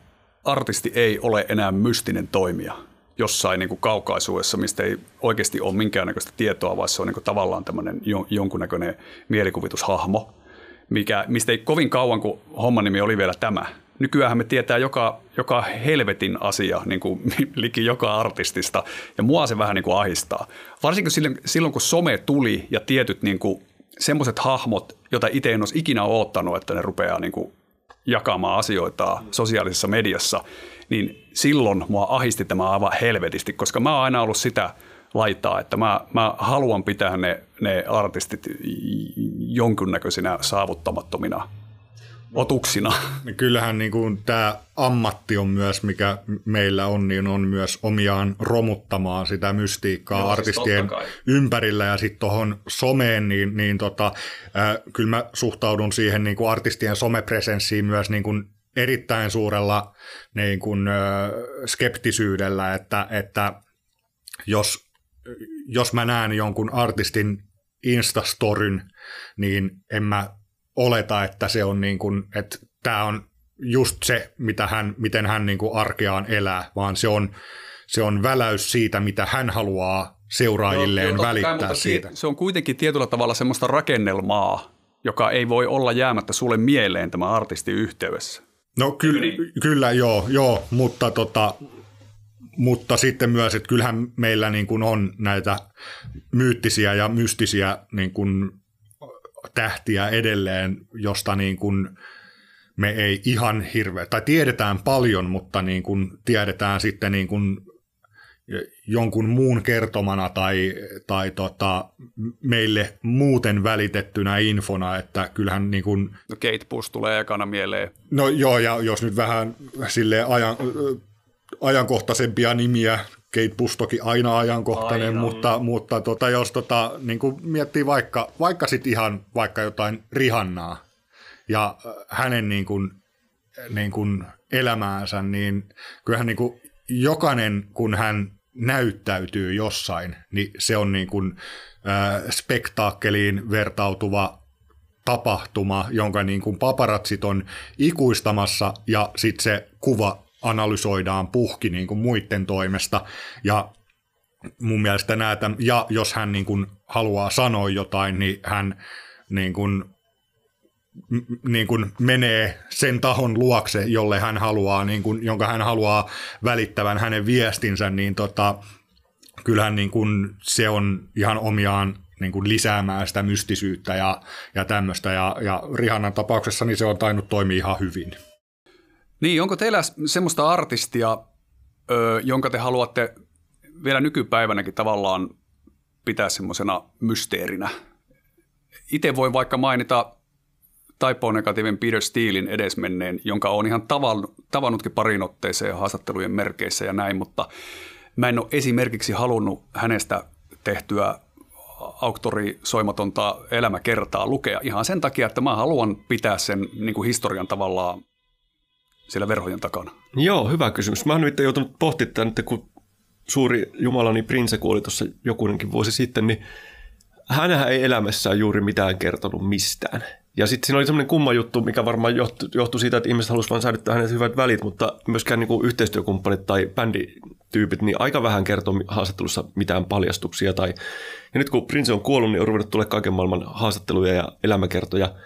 artisti ei ole enää mystinen toimija jossain niin kuin kaukaisuudessa, mistä ei oikeasti ole minkäännäköistä tietoa, vaan se on niin kuin tavallaan tämmöinen jonkunnäköinen mielikuvitushahmo, mikä, mistä ei kovin kauan, kun homman nimi oli vielä tämä. Nykyään me tietää joka, joka helvetin asia, niin kuin liki joka artistista, ja mua se vähän niin kuin ahistaa. Varsinkin silloin, silloin kun some tuli ja tietyt niin semmoiset hahmot, joita itse en olisi ikinä odottanut, että ne rupeaa niin kuin jakamaan asioita sosiaalisessa mediassa, niin silloin mua ahisti tämä aivan helvetisti, koska mä oon aina ollut sitä laittaa, että mä, mä haluan pitää ne, ne artistit jonkunnäköisinä saavuttamattomina otuksina. Kyllähän niin kuin tämä ammatti on myös, mikä meillä on, niin on myös omiaan romuttamaan sitä mystiikkaa Joo, siis artistien siis ympärillä ja sitten tuohon someen, niin, niin tota, äh, kyllä mä suhtaudun siihen niin kuin artistien somepresenssiin myös niin kuin erittäin suurella niin kuin, skeptisyydellä, että, että jos, jos mä näen jonkun artistin Instastoryn, niin en mä oleta, että se on niin kuin, että tämä on just se, mitä hän, miten hän niin kuin arkeaan elää, vaan se on, se on väläys siitä, mitä hän haluaa seuraajilleen joo, välittää kai, siitä. Se on kuitenkin tietyllä tavalla semmoista rakennelmaa, joka ei voi olla jäämättä sulle mieleen tämä artisti yhteydessä. No ky- niin. kyllä, joo, joo mutta, tota, mutta sitten myös, että kyllähän meillä niin kuin on näitä myyttisiä ja mystisiä niin kuin tähtiä edelleen, josta niin kuin me ei ihan hirveä, tai tiedetään paljon, mutta niin kuin tiedetään sitten niin kuin jonkun muun kertomana tai, tai tota, meille muuten välitettynä infona, että kyllähän niin kuin... No Kate Bush tulee ekana mieleen. No joo, ja jos nyt vähän sille ajan, ajankohtaisempia nimiä Kate Bush toki aina ajankohtainen, aina. mutta, mutta tota, jos tota, niin kuin miettii vaikka, vaikka sit ihan vaikka jotain Rihannaa ja äh, hänen niin kuin, niin kuin elämäänsä, niin kyllähän niin kuin jokainen, kun hän näyttäytyy jossain, niin se on niin kuin, spektaakkeliin vertautuva tapahtuma, jonka niin kuin paparatsit on ikuistamassa ja sitten se kuva analysoidaan puhki niin kuin muiden toimesta. Ja mun mielestä näitä, ja jos hän niin kuin haluaa sanoa jotain, niin hän niin kuin, niin kuin menee sen tahon luokse, jolle hän haluaa, niin kuin, jonka hän haluaa välittävän hänen viestinsä, niin tota, kyllähän niin kuin se on ihan omiaan niin kuin lisäämään sitä mystisyyttä ja, ja tämmöistä. Ja, ja Rihannan tapauksessa niin se on tainnut toimia ihan hyvin. Niin, onko teillä semmoista artistia, ö, jonka te haluatte vielä nykypäivänäkin tavallaan pitää semmoisena mysteerinä? Itse voi vaikka mainita Typo-negatiivin Peter Steelin edesmenneen, jonka on ihan tavannutkin parin otteeseen haastattelujen merkeissä ja näin, mutta mä en ole esimerkiksi halunnut hänestä tehtyä auktorisoimatonta elämäkertaa lukea ihan sen takia, että mä haluan pitää sen niin kuin historian tavallaan siellä verhojen takana? Joo, hyvä kysymys. Mä oon nyt joutunut pohtimaan että kun suuri jumalani Prince kuoli tuossa jokunenkin vuosi sitten, niin hänhän ei elämässään juuri mitään kertonut mistään. Ja sitten siinä oli semmoinen kumma juttu, mikä varmaan johtui, siitä, että ihmiset halusivat vain säilyttää hänet hyvät välit, mutta myöskään niin kuin yhteistyökumppanit tai bändityypit, niin aika vähän kertoo haastattelussa mitään paljastuksia. Tai... Ja nyt kun Prince on kuollut, niin on ruvennut tulee kaiken maailman haastatteluja ja elämäkertoja –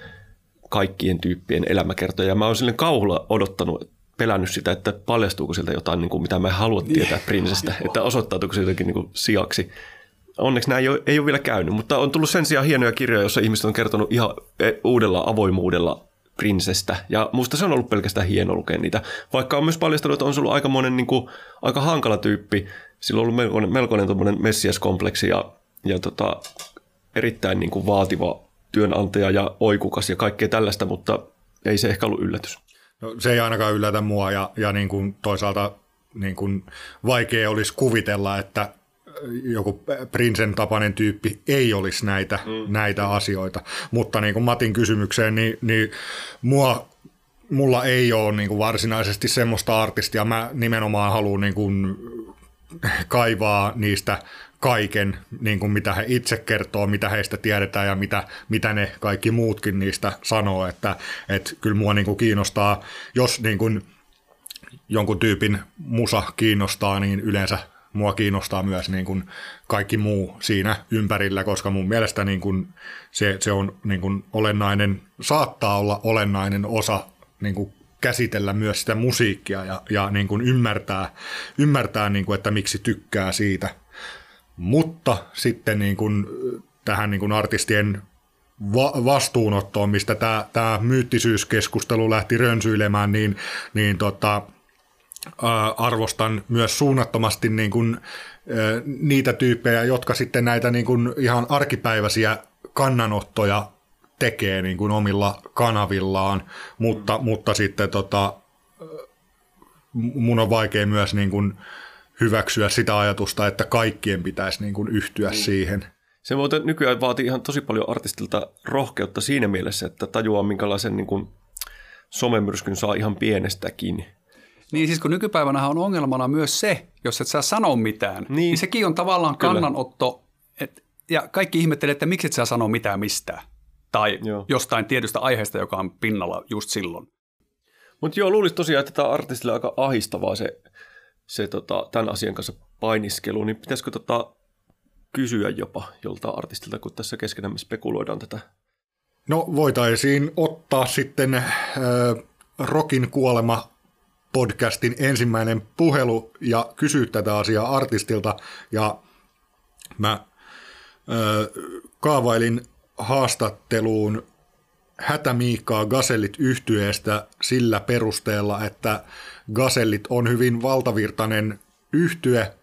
kaikkien tyyppien elämäkertoja. Ja mä oon silleen kauhulla odottanut, pelännyt sitä, että paljastuuko sieltä jotain, niin kuin, mitä mä en halua tietää prinsestä, että osoittautuuko se jotenkin niin kuin sijaksi. Onneksi näin ei ole, ei ole vielä käynyt, mutta on tullut sen sijaan hienoja kirjoja, joissa ihmiset on kertonut ihan e, uudella avoimuudella Princestä. Ja musta se on ollut pelkästään hieno lukea niitä. Vaikka on myös paljastanut, että on ollut aika monen niin kuin, aika hankala tyyppi. Sillä on ollut melkoinen, melkoinen messiaskompleksi ja, ja tota, erittäin niin kuin vaativa työnantaja ja oikukas ja kaikkea tällaista, mutta ei se ehkä ollut yllätys. No, se ei ainakaan yllätä mua ja, ja niin kuin toisaalta niin kuin vaikea olisi kuvitella, että joku Prinsen tapainen tyyppi ei olisi näitä, mm. näitä asioita. Mutta niin kuin Matin kysymykseen, niin, niin mua, mulla ei ole niin kuin varsinaisesti semmoista artistia. Mä nimenomaan haluan niin kuin kaivaa niistä kaiken, niin kuin mitä he itse kertoo, mitä heistä tiedetään ja mitä, mitä ne kaikki muutkin niistä sanoo. Että, että kyllä mua niin kuin kiinnostaa, jos niin kuin jonkun tyypin musa kiinnostaa, niin yleensä mua kiinnostaa myös niin kuin kaikki muu siinä ympärillä, koska mun mielestä niin kuin se, se on niin kuin olennainen, saattaa olla olennainen osa niin kuin käsitellä myös sitä musiikkia ja, ja niin kuin ymmärtää, ymmärtää niin kuin, että miksi tykkää siitä. Mutta sitten niin kuin tähän niin kuin artistien va- vastuunottoon, mistä tämä, tämä myyttisyyskeskustelu lähti rönsyilemään, niin, niin tota, arvostan myös suunnattomasti niin kuin, niitä tyyppejä, jotka sitten näitä niin kuin ihan arkipäiväisiä kannanottoja tekee niin kuin omilla kanavillaan, mutta, mm. mutta sitten tota, mun on vaikea myös niin kuin hyväksyä sitä ajatusta, että kaikkien pitäisi niin kuin yhtyä mm. siihen. Se muuten nykyään vaatii ihan tosi paljon artistilta rohkeutta siinä mielessä, että tajuaa minkälaisen niin kuin somemyrskyn saa ihan pienestäkin. Niin siis kun nykypäivänä on ongelmana myös se, jos et saa sanoa mitään, niin, niin sekin on tavallaan Kyllä. kannanotto, et, ja kaikki ihmettelee, että miksi et saa sanoa mitään mistään. Tai joo. jostain tietystä aiheesta, joka on pinnalla just silloin. Mutta joo, luulisi tosiaan, että tämä artistille aika ahistavaa se, se tota, tämän asian kanssa painiskelu, niin pitäisikö tota, kysyä jopa jolta artistilta, kun tässä keskenämme spekuloidaan tätä? No voitaisiin ottaa sitten äh, Rokin kuolema podcastin ensimmäinen puhelu ja kysyä tätä asiaa artistilta. Ja mä ö, kaavailin haastatteluun Hätämiikkaa Gasellit yhtyeestä sillä perusteella, että Gasellit on hyvin valtavirtainen yhtye,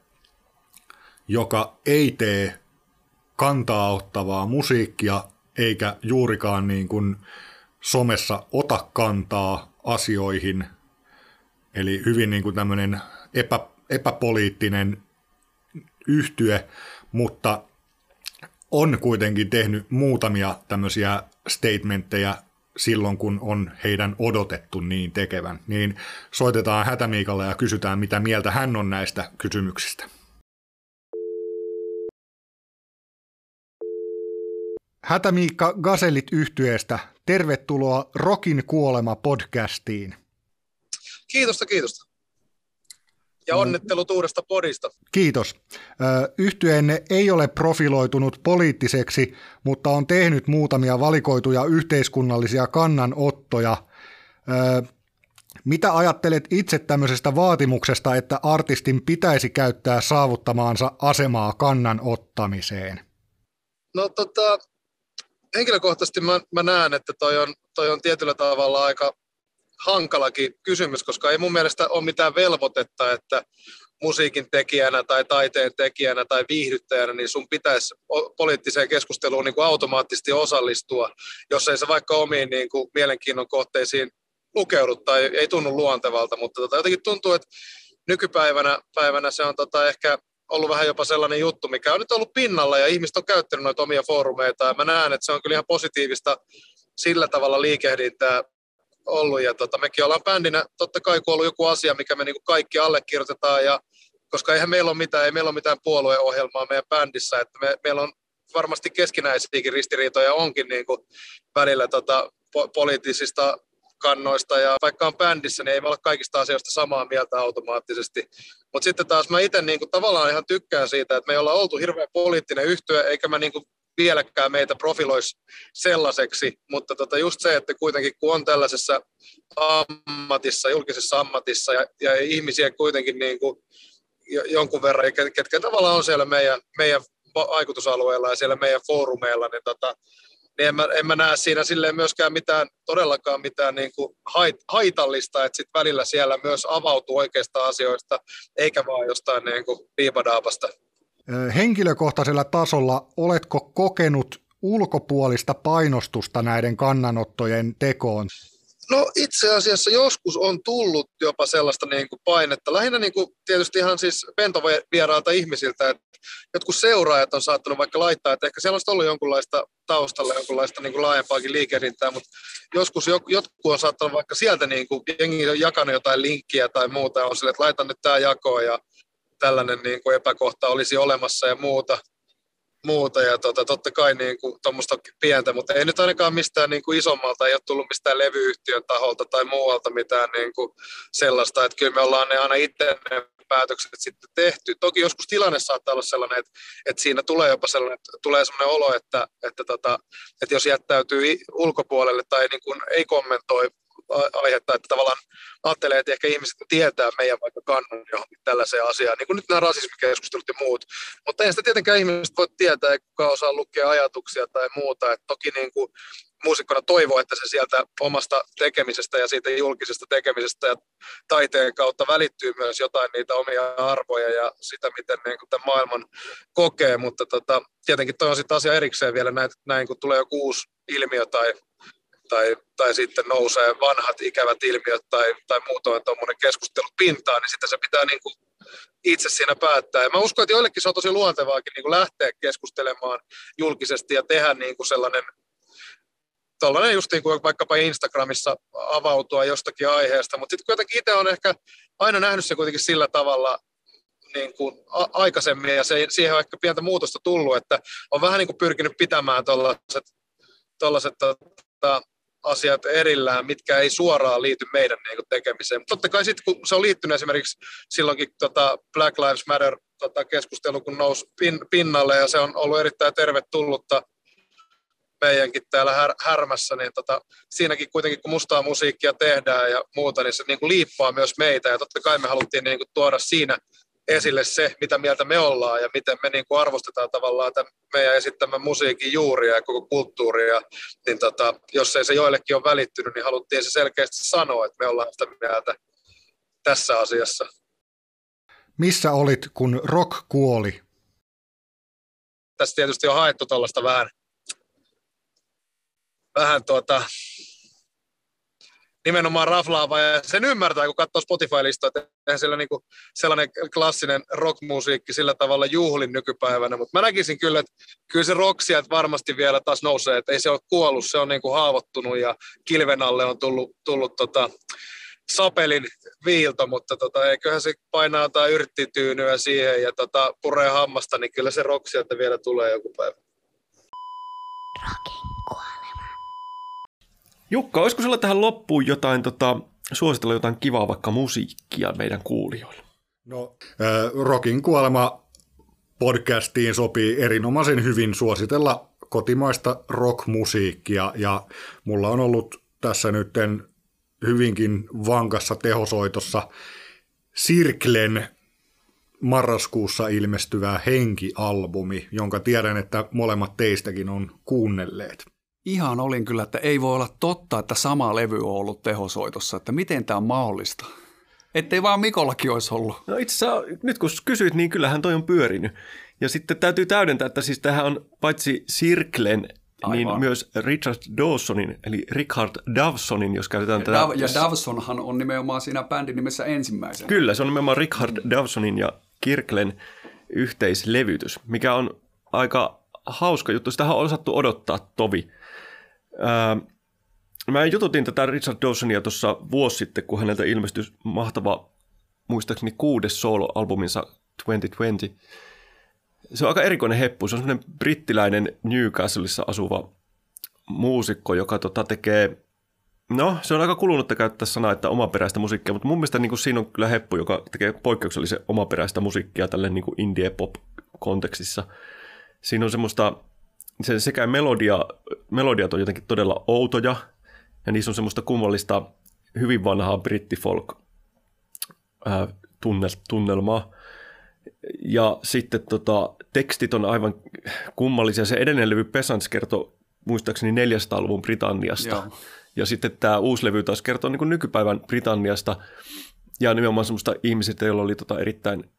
joka ei tee kantaa ottavaa musiikkia eikä juurikaan niin kuin somessa ota kantaa asioihin – Eli hyvin niin kuin tämmöinen epä, epäpoliittinen yhtye, mutta on kuitenkin tehnyt muutamia tämmöisiä statementteja silloin, kun on heidän odotettu niin tekevän. Niin soitetaan Hätämiikalle ja kysytään, mitä mieltä hän on näistä kysymyksistä. Hätämiikka Gasellit yhtyeestä, tervetuloa Rokin kuolema podcastiin. Kiitosta, kiitosta. Ja mm. onnittelut uudesta podista. Kiitos. Yhtyeenne ei ole profiloitunut poliittiseksi, mutta on tehnyt muutamia valikoituja yhteiskunnallisia kannanottoja. Mitä ajattelet itse tämmöisestä vaatimuksesta, että artistin pitäisi käyttää saavuttamaansa asemaa kannan ottamiseen? No tota, henkilökohtaisesti mä, mä näen, että toi on, toi on tietyllä tavalla aika hankalakin kysymys, koska ei mun mielestä ole mitään velvoitetta, että musiikin tekijänä tai taiteen tekijänä tai viihdyttäjänä, niin sun pitäisi poliittiseen keskusteluun niin kuin automaattisesti osallistua, jos ei se vaikka omiin niin kuin mielenkiinnon kohteisiin lukeudu tai ei tunnu luontevalta, mutta tota, jotenkin tuntuu, että nykypäivänä päivänä se on tota ehkä ollut vähän jopa sellainen juttu, mikä on nyt ollut pinnalla ja ihmiset on käyttänyt noita omia foorumeita. Ja mä näen, että se on kyllä ihan positiivista sillä tavalla liikehdintää ollut. Ja tota, mekin ollaan bändinä totta kai, kun ollut joku asia, mikä me niinku kaikki allekirjoitetaan. Ja, koska eihän meillä ole mitään, ei meillä ole mitään puolueohjelmaa meidän bändissä. Että me, meillä on varmasti keskinäisiäkin ristiriitoja onkin niin kuin välillä tota, po- poliittisista kannoista ja vaikka on bändissä, niin ei me olla kaikista asioista samaa mieltä automaattisesti. Mutta sitten taas mä itse niin tavallaan ihan tykkään siitä, että me ei olla oltu hirveän poliittinen yhtyö, eikä mä niin kuin vieläkään meitä profiloisi sellaiseksi, mutta tota just se, että kuitenkin kun on tällaisessa ammatissa, julkisessa ammatissa ja, ja ihmisiä kuitenkin niin kuin jonkun verran, ketkä tavallaan on siellä meidän, meidän vaikutusalueella ja siellä meidän foorumeilla, niin, tota, niin en, mä, en mä näe siinä silleen myöskään mitään, todellakaan mitään niin kuin hait, haitallista, että sitten välillä siellä myös avautuu oikeista asioista, eikä vaan jostain niin kuin piipadaapasta. Henkilökohtaisella tasolla oletko kokenut ulkopuolista painostusta näiden kannanottojen tekoon? No itse asiassa joskus on tullut jopa sellaista niin kuin painetta, lähinnä niin kuin tietysti ihan siis pentovieraalta ihmisiltä, että jotkut seuraajat on saattanut vaikka laittaa, että ehkä siellä on ollut jonkunlaista taustalla, jonkunlaista niin kuin laajempaakin liikehdintää, mutta joskus jotkut on saattanut vaikka sieltä, niin kuin, jengi on jakanut jotain linkkiä tai muuta, on sille, että laitan nyt tämä jako ja tällainen niin kuin epäkohta olisi olemassa ja muuta muuta ja tota, totta kai niin tuommoista pientä, mutta ei nyt ainakaan mistään niin kuin isommalta, ei ole tullut mistään levyyhtiön taholta tai muualta mitään niin kuin sellaista, että kyllä me ollaan ne aina itse päätökset sitten tehty. Toki joskus tilanne saattaa olla sellainen, että, että siinä tulee jopa sellainen, että tulee sellainen olo, että, että, tota, että jos jättäytyy ulkopuolelle tai niin kuin ei kommentoi aihetta, että tavallaan ajattelee, että ehkä ihmiset tietää meidän vaikka kannan johonkin tällaiseen asiaan, niin kuin nyt nämä rasismikeskustelut ja muut. Mutta ei sitä tietenkään ihmiset voi tietää, ei osaa lukea ajatuksia tai muuta. Et toki niin kuin muusikkona toivoo, että se sieltä omasta tekemisestä ja siitä julkisesta tekemisestä ja taiteen kautta välittyy myös jotain niitä omia arvoja ja sitä, miten niin kuin tämän maailman kokee, mutta tota, tietenkin toi on sitten asia erikseen vielä näin, näin kun tulee joku uusi ilmiö tai tai, tai sitten nousee vanhat ikävät ilmiöt tai, tai muutoin tuommoinen keskustelu pintaan, niin sitä se pitää niin kuin itse siinä päättää. Ja mä uskon, että joillekin se on tosi luontevaakin niin kuin lähteä keskustelemaan julkisesti ja tehdä niin kuin sellainen tällainen just niin kuin vaikkapa Instagramissa avautua jostakin aiheesta, mutta sitten kuitenkin itse on ehkä aina nähnyt se kuitenkin sillä tavalla niin kuin a- aikaisemmin ja se, siihen on ehkä pientä muutosta tullut, että on vähän niin kuin pyrkinyt pitämään tuollaiset tollaset, tota, asiat erillään, mitkä ei suoraan liity meidän niin tekemiseen. Mutta totta kai sitten, kun se on liittynyt esimerkiksi silloinkin tota Black Lives Matter tota, keskustelu, kun nousi pin, pinnalle ja se on ollut erittäin tervetullutta meidänkin täällä här, härmässä, niin tota, siinäkin kuitenkin kun mustaa musiikkia tehdään ja muuta, niin se niin kuin liippaa myös meitä ja totta kai me haluttiin niin kuin tuoda siinä esille se, mitä mieltä me ollaan ja miten me niin kuin arvostetaan tavallaan tämän meidän esittämän musiikin juuria ja koko kulttuuria, niin tota, jos ei se joillekin ole välittynyt, niin haluttiin se selkeästi sanoa, että me ollaan sitä mieltä tässä asiassa. Missä olit, kun rock kuoli? Tässä tietysti on haettu tällaista vähän, vähän tuota, nimenomaan raflaava ja sen ymmärtää, kun katsoo Spotify-listaa, että eihän siellä niinku sellainen klassinen rockmusiikki sillä tavalla juhlin nykypäivänä, mutta mä näkisin kyllä, että kyllä se rock sieltä varmasti vielä taas nousee, että ei se ole kuollut, se on niinku haavoittunut ja kilven alle on tullut, tullut tota, sapelin viilto, mutta tota, eiköhän se painaa jotain yrttityynyä siihen ja tota, puree hammasta, niin kyllä se rock sieltä vielä tulee joku päivä. Rockin kuolema. Jukka, olisiko sulla tähän loppuun jotain, tota, suositella jotain kivaa vaikka musiikkia meidän kuulijoille? No, äh, Rockin kuolema podcastiin sopii erinomaisen hyvin suositella kotimaista rockmusiikkia ja mulla on ollut tässä nyt hyvinkin vankassa tehosoitossa Sirklen marraskuussa ilmestyvää Henki-albumi, jonka tiedän, että molemmat teistäkin on kuunnelleet ihan olin kyllä, että ei voi olla totta, että sama levy on ollut tehosoitossa, että miten tämä on mahdollista. Ettei vaan Mikollakin olisi ollut. No itse asiassa, nyt kun kysyit, niin kyllähän toi on pyörinyt. Ja sitten täytyy täydentää, että siis tähän on paitsi Sirklen, niin Aivan. niin myös Richard Dawsonin, eli Richard Dawsonin, jos käytetään ja tätä. Dav- ja Dawsonhan on nimenomaan siinä bändin nimessä ensimmäisenä. Kyllä, se on nimenomaan Richard Dawsonin ja Kirklen yhteislevytys, mikä on aika hauska juttu. Sitä on osattu odottaa tovi. Ää, mä jututin tätä Richard Dawsonia tuossa vuosi sitten, kun häneltä ilmestyi mahtava, muistaakseni kuudes solo-albuminsa 2020. Se on aika erikoinen heppu. Se on semmoinen brittiläinen Newcastleissa asuva muusikko, joka tota tekee No, se on aika kulunutta käyttää sanaa, että omaperäistä musiikkia, mutta mun mielestä niin kuin siinä on kyllä heppu, joka tekee poikkeuksellisen omaperäistä musiikkia tälle niin indie-pop-kontekstissa. Siinä on semmoista se sekä melodia, melodiat on jotenkin todella outoja, ja niissä on semmoista kummallista hyvin vanhaa brittifolk tunnelmaa. Ja sitten tota, tekstit on aivan kummallisia. Se edellinen levy Pesants kertoo muistaakseni 400-luvun Britanniasta. Joo. Ja sitten tämä uusi levy taas kertoo niin nykypäivän Britanniasta ja nimenomaan semmoista ihmiset, joilla oli tota erittäin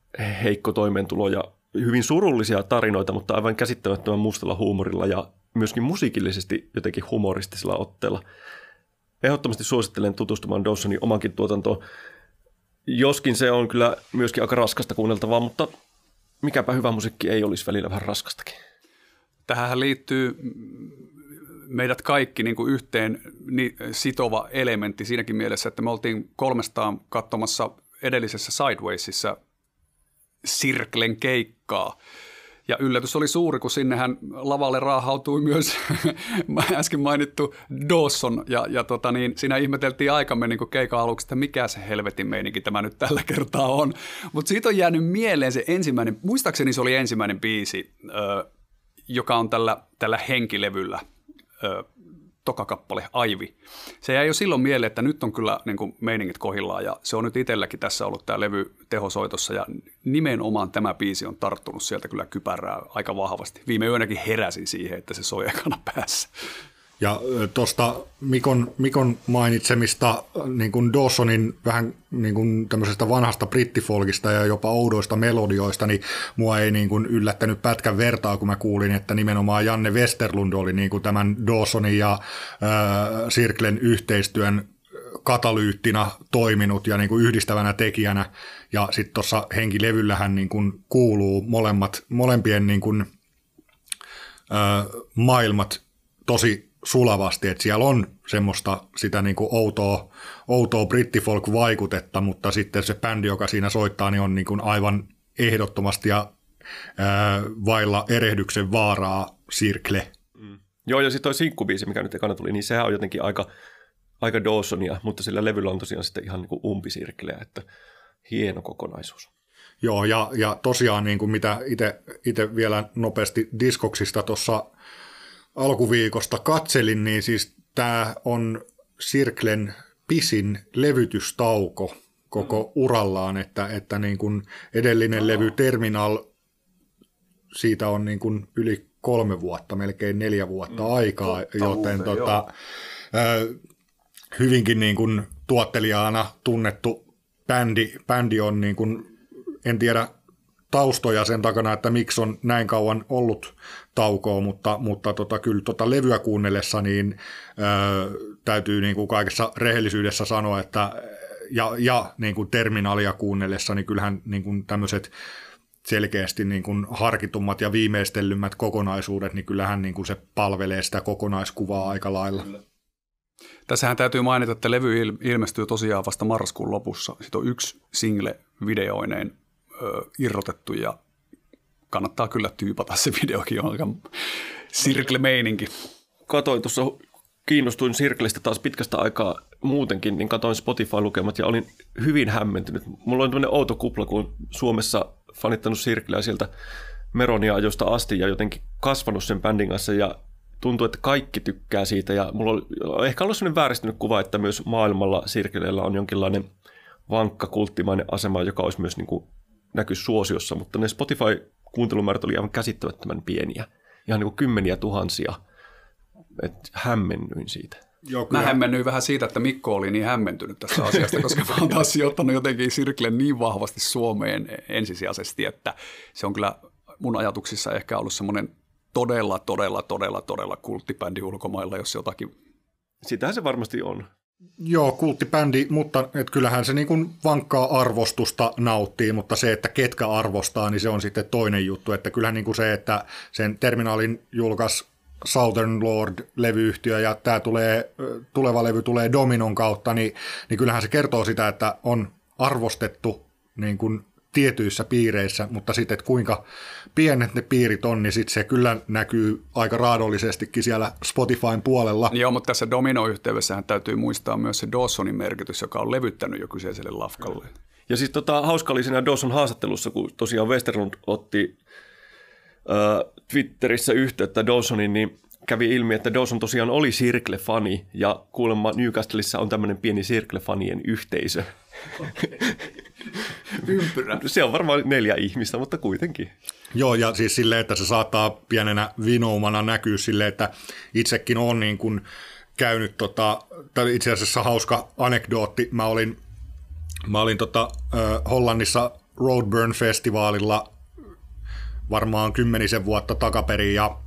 heikko toimeentulo ja hyvin surullisia tarinoita, mutta aivan käsittämättömän mustalla huumorilla ja myöskin musiikillisesti jotenkin humoristisella otteella. Ehdottomasti suosittelen tutustumaan Dawsonin omankin tuotantoon. Joskin se on kyllä myöskin aika raskasta kuunneltavaa, mutta mikäpä hyvä musiikki ei olisi välillä vähän raskastakin. Tähän liittyy meidät kaikki niin kuin yhteen ni- sitova elementti siinäkin mielessä, että me oltiin kolmestaan katsomassa edellisessä Sidewaysissa Sirklen keikkaa. Ja yllätys oli suuri, kun sinnehän lavalle raahautui myös äsken mainittu Dawson. Ja, ja tota niin, siinä ihmeteltiin aikamme niin keikan aluksi, että mikä se helvetin meininki tämä nyt tällä kertaa on. Mutta siitä on jäänyt mieleen se ensimmäinen, muistaakseni se oli ensimmäinen biisi, ö, joka on tällä, tällä henkilevyllä ö, toka kappale, Aivi. Se jäi jo silloin mieleen, että nyt on kyllä niin kuin meiningit kohillaan ja se on nyt itselläkin tässä ollut tämä levy tehosoitossa ja nimenomaan tämä biisi on tarttunut sieltä kyllä kypärää aika vahvasti. Viime yönäkin heräsin siihen, että se soi ekana päässä. Ja tuosta Mikon, Mikon mainitsemista niin kuin Dawsonin vähän niin kuin tämmöisestä vanhasta brittifolkista ja jopa oudoista melodioista, niin mua ei niin kuin yllättänyt pätkän vertaa, kun mä kuulin, että nimenomaan Janne Westerlund oli niin kuin tämän Dawsonin ja äh, Sirklen yhteistyön katalyyttinä toiminut ja niin kuin yhdistävänä tekijänä. Ja sitten tuossa henkilevyllähän niin kuin kuuluu molemmat, molempien niin kuin, äh, maailmat tosi sulavasti, että siellä on semmoista sitä niin kuin outoa, outoa brittifolk-vaikutetta, mutta sitten se bändi, joka siinä soittaa, niin on niin kuin aivan ehdottomasti ja ää, vailla erehdyksen vaaraa Sirkle. Mm. Joo, ja sitten toi sinkkubiisi, mikä nyt ekana tuli, niin sehän on jotenkin aika, aika Dawsonia, mutta sillä levyllä on tosiaan sitten ihan niin kuin umpisirkleä, että hieno kokonaisuus. Joo, ja, ja tosiaan niin kuin mitä itse vielä nopeasti diskoksista tuossa alkuviikosta katselin, niin siis tämä on Sirklen pisin levytystauko koko mm. urallaan, että, että niin kuin edellinen levy Terminal, siitä on niin kuin yli kolme vuotta, melkein neljä vuotta mm. aikaa, Totta joten muuten, tota, hyvinkin niin kuin tuottelijana tunnettu bändi, bändi on niin kuin, en tiedä taustoja sen takana, että miksi on näin kauan ollut taukoa, mutta, mutta tota, kyllä tota levyä kuunnellessa niin ö, täytyy niin kuin kaikessa rehellisyydessä sanoa, että ja, ja niin kuin terminaalia kuunnellessa, niin kyllähän niin kuin tämmöiset selkeästi niin kuin harkitummat ja viimeistellymmät kokonaisuudet, niin kyllähän niin kuin se palvelee sitä kokonaiskuvaa aika lailla. Tässähän täytyy mainita, että levy ilmestyy tosiaan vasta marraskuun lopussa. Sitten on yksi single videoineen ö, irrotettu ja kannattaa kyllä tyypata se videokin, on aika sirkle-meininki. Katoin tuossa, kiinnostuin Sirklestä taas pitkästä aikaa muutenkin, niin katoin Spotify-lukemat ja olin hyvin hämmentynyt. Mulla on tämmöinen outo kupla, kun Suomessa fanittanut Sirkleä sieltä Meronia ajoista asti ja jotenkin kasvanut sen bändin kanssa ja tuntuu, että kaikki tykkää siitä ja mulla on ehkä ollut sellainen vääristynyt kuva, että myös maailmalla Sirkleellä on jonkinlainen vankka kulttimainen asema, joka olisi myös niin kuin näky suosiossa, mutta ne Spotify-kuuntelumäärät oli aivan käsittämättömän pieniä. Ihan niin kuin kymmeniä tuhansia. Et hämmennyin siitä. Joo, Mä hämmennyin vähän siitä, että Mikko oli niin hämmentynyt tästä asiasta, koska mä oon taas sijoittanut jotenkin Sirklen niin vahvasti Suomeen ensisijaisesti, että se on kyllä mun ajatuksissa ehkä ollut semmoinen todella, todella, todella, todella kulttibändi ulkomailla, jos jotakin. Sitähän se varmasti on. Joo, kulttibändi, mutta et kyllähän se niin kuin vankkaa arvostusta nauttii, mutta se, että ketkä arvostaa, niin se on sitten toinen juttu. Että kyllähän niin kuin se, että sen terminaalin julkaisi Southern Lord-levyyhtiö ja tämä tulee, tuleva levy tulee Dominon kautta, niin, niin kyllähän se kertoo sitä, että on arvostettu niin kuin tietyissä piireissä, mutta sitten, että kuinka pienet ne piirit on, niin sitten se kyllä näkyy aika raadollisestikin siellä Spotifyn puolella. Joo, mutta tässä Domino-yhteydessähän täytyy muistaa myös se Dawsonin merkitys, joka on levyttänyt jo kyseiselle lafkalle. Ja siis tota, hauska oli siinä Dawson haastattelussa, kun tosiaan Westerlund otti äh, Twitterissä yhteyttä Dawsonin, niin kävi ilmi, että Dawson tosiaan oli Circle-fani ja kuulemma Newcastleissa on tämmöinen pieni Circle-fanien yhteisö. Ympyrä. Se on varmaan neljä ihmistä, mutta kuitenkin. Joo, ja siis silleen, että se saattaa pienenä vinoumana näkyä silleen, että itsekin on niin kuin käynyt, tota, oli itse asiassa hauska anekdootti, mä olin, mä olin tota, Hollannissa Roadburn-festivaalilla varmaan kymmenisen vuotta takaperin, ja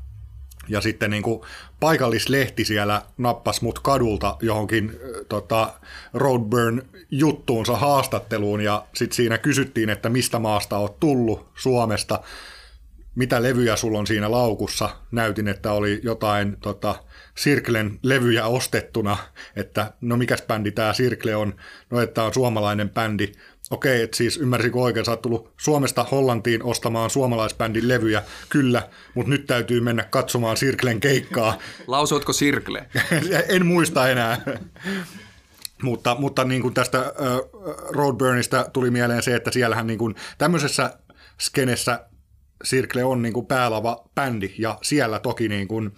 ja sitten niin kuin paikallislehti siellä nappasi mut kadulta johonkin tota, Roadburn-juttuunsa haastatteluun ja sitten siinä kysyttiin, että mistä maasta oot tullut Suomesta, mitä levyjä sulla on siinä laukussa. Näytin, että oli jotain tota, Sirklen levyjä ostettuna, että no mikäs bändi tämä Sirkle on, no että on suomalainen bändi. Okei, että siis ymmärsikö oikein, sä oot tullut Suomesta Hollantiin ostamaan suomalaisbändin levyjä, kyllä, mutta nyt täytyy mennä katsomaan Sirklen keikkaa. Lausuitko Sirkle? en muista enää. mutta mutta niin kuin tästä uh, Roadburnista tuli mieleen se, että siellähän niin kuin tämmöisessä skenessä Sirkle on niin kuin päälava bändi, ja siellä toki niin kuin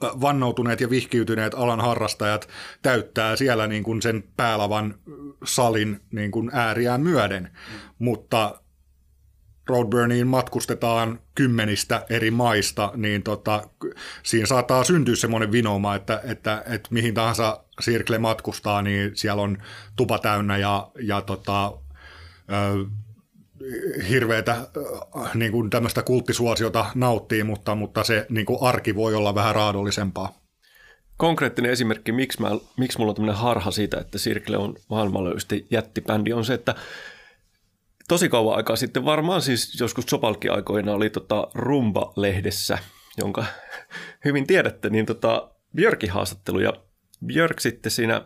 vannoutuneet ja vihkiytyneet alan harrastajat täyttää siellä niin kuin sen päälavan salin niin kuin ääriään myöden, mm. mutta Roadburniin matkustetaan kymmenistä eri maista, niin tota, siinä saattaa syntyä semmoinen vinouma, että, että, että mihin tahansa Sirkle matkustaa, niin siellä on tupa täynnä ja, ja tota, hirveätä äh, niin kuin tämmöistä kulttisuosiota nauttii, mutta, mutta se niin kuin arki voi olla vähän raadollisempaa. Konkreettinen esimerkki, miksi, mä, miksi mulla on tämmöinen harha siitä, että Sirkle on maailmanlaajuisesti jättibändi, on se, että tosi kauan aikaa sitten, varmaan siis joskus Sopalki-aikoina oli tota Rumba-lehdessä, jonka hyvin tiedätte, niin tota Björkin haastattelu, ja Björk sitten siinä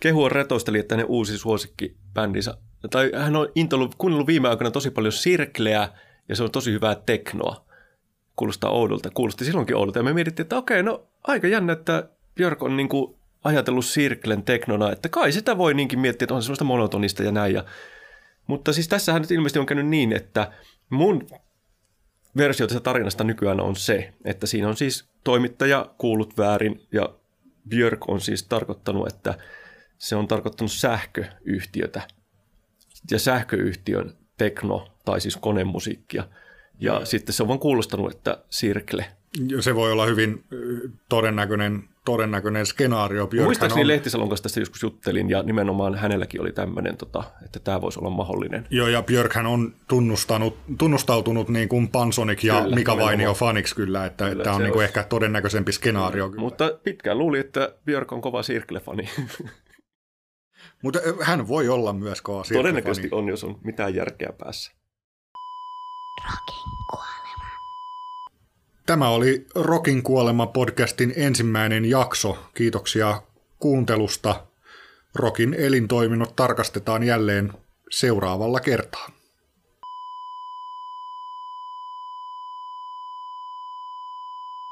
kehua retoisteli, että hänen uusi suosikki bändinsä tai hän on intollut, kuunnellut viime aikoina tosi paljon sirkleä ja se on tosi hyvää teknoa. Kuulostaa oudolta, kuulosti silloinkin oudolta. Ja me mietittiin, että okei, no aika jännä, että Björk on niin kuin ajatellut sirklen teknona, että kai sitä voi niinkin miettiä, että on semmoista monotonista ja näin. Ja, mutta siis tässähän nyt ilmeisesti on käynyt niin, että mun versio tästä tarinasta nykyään on se, että siinä on siis toimittaja kuullut väärin ja Björk on siis tarkoittanut, että se on tarkoittanut sähköyhtiötä ja sähköyhtiön tekno tai siis konemusiikkia. Ja mm. sitten se on vaan kuulostanut, että Sirkle. Se voi olla hyvin todennäköinen, todennäköinen skenaario. Björkhän Muistaakseni on... Lehtisalon kanssa tästä joskus juttelin ja nimenomaan hänelläkin oli tämmöinen, tota, että tämä voisi olla mahdollinen. Joo ja Björkhän on tunnustanut, tunnustautunut niin kuin Pansonic ja kyllä, Mika Vainio faniksi kyllä, että kyllä, tämä on niin kuin ehkä todennäköisempi skenaario. Kyllä. Mutta pitkään luuli, että Björk on kova Sirkle-fani. Mutta hän voi olla myös kova Todennäköisesti on, jos on mitään järkeä päässä. Rokin kuolema. Tämä oli Rokin kuolema podcastin ensimmäinen jakso. Kiitoksia kuuntelusta. Rokin elintoiminnot tarkastetaan jälleen seuraavalla kertaa.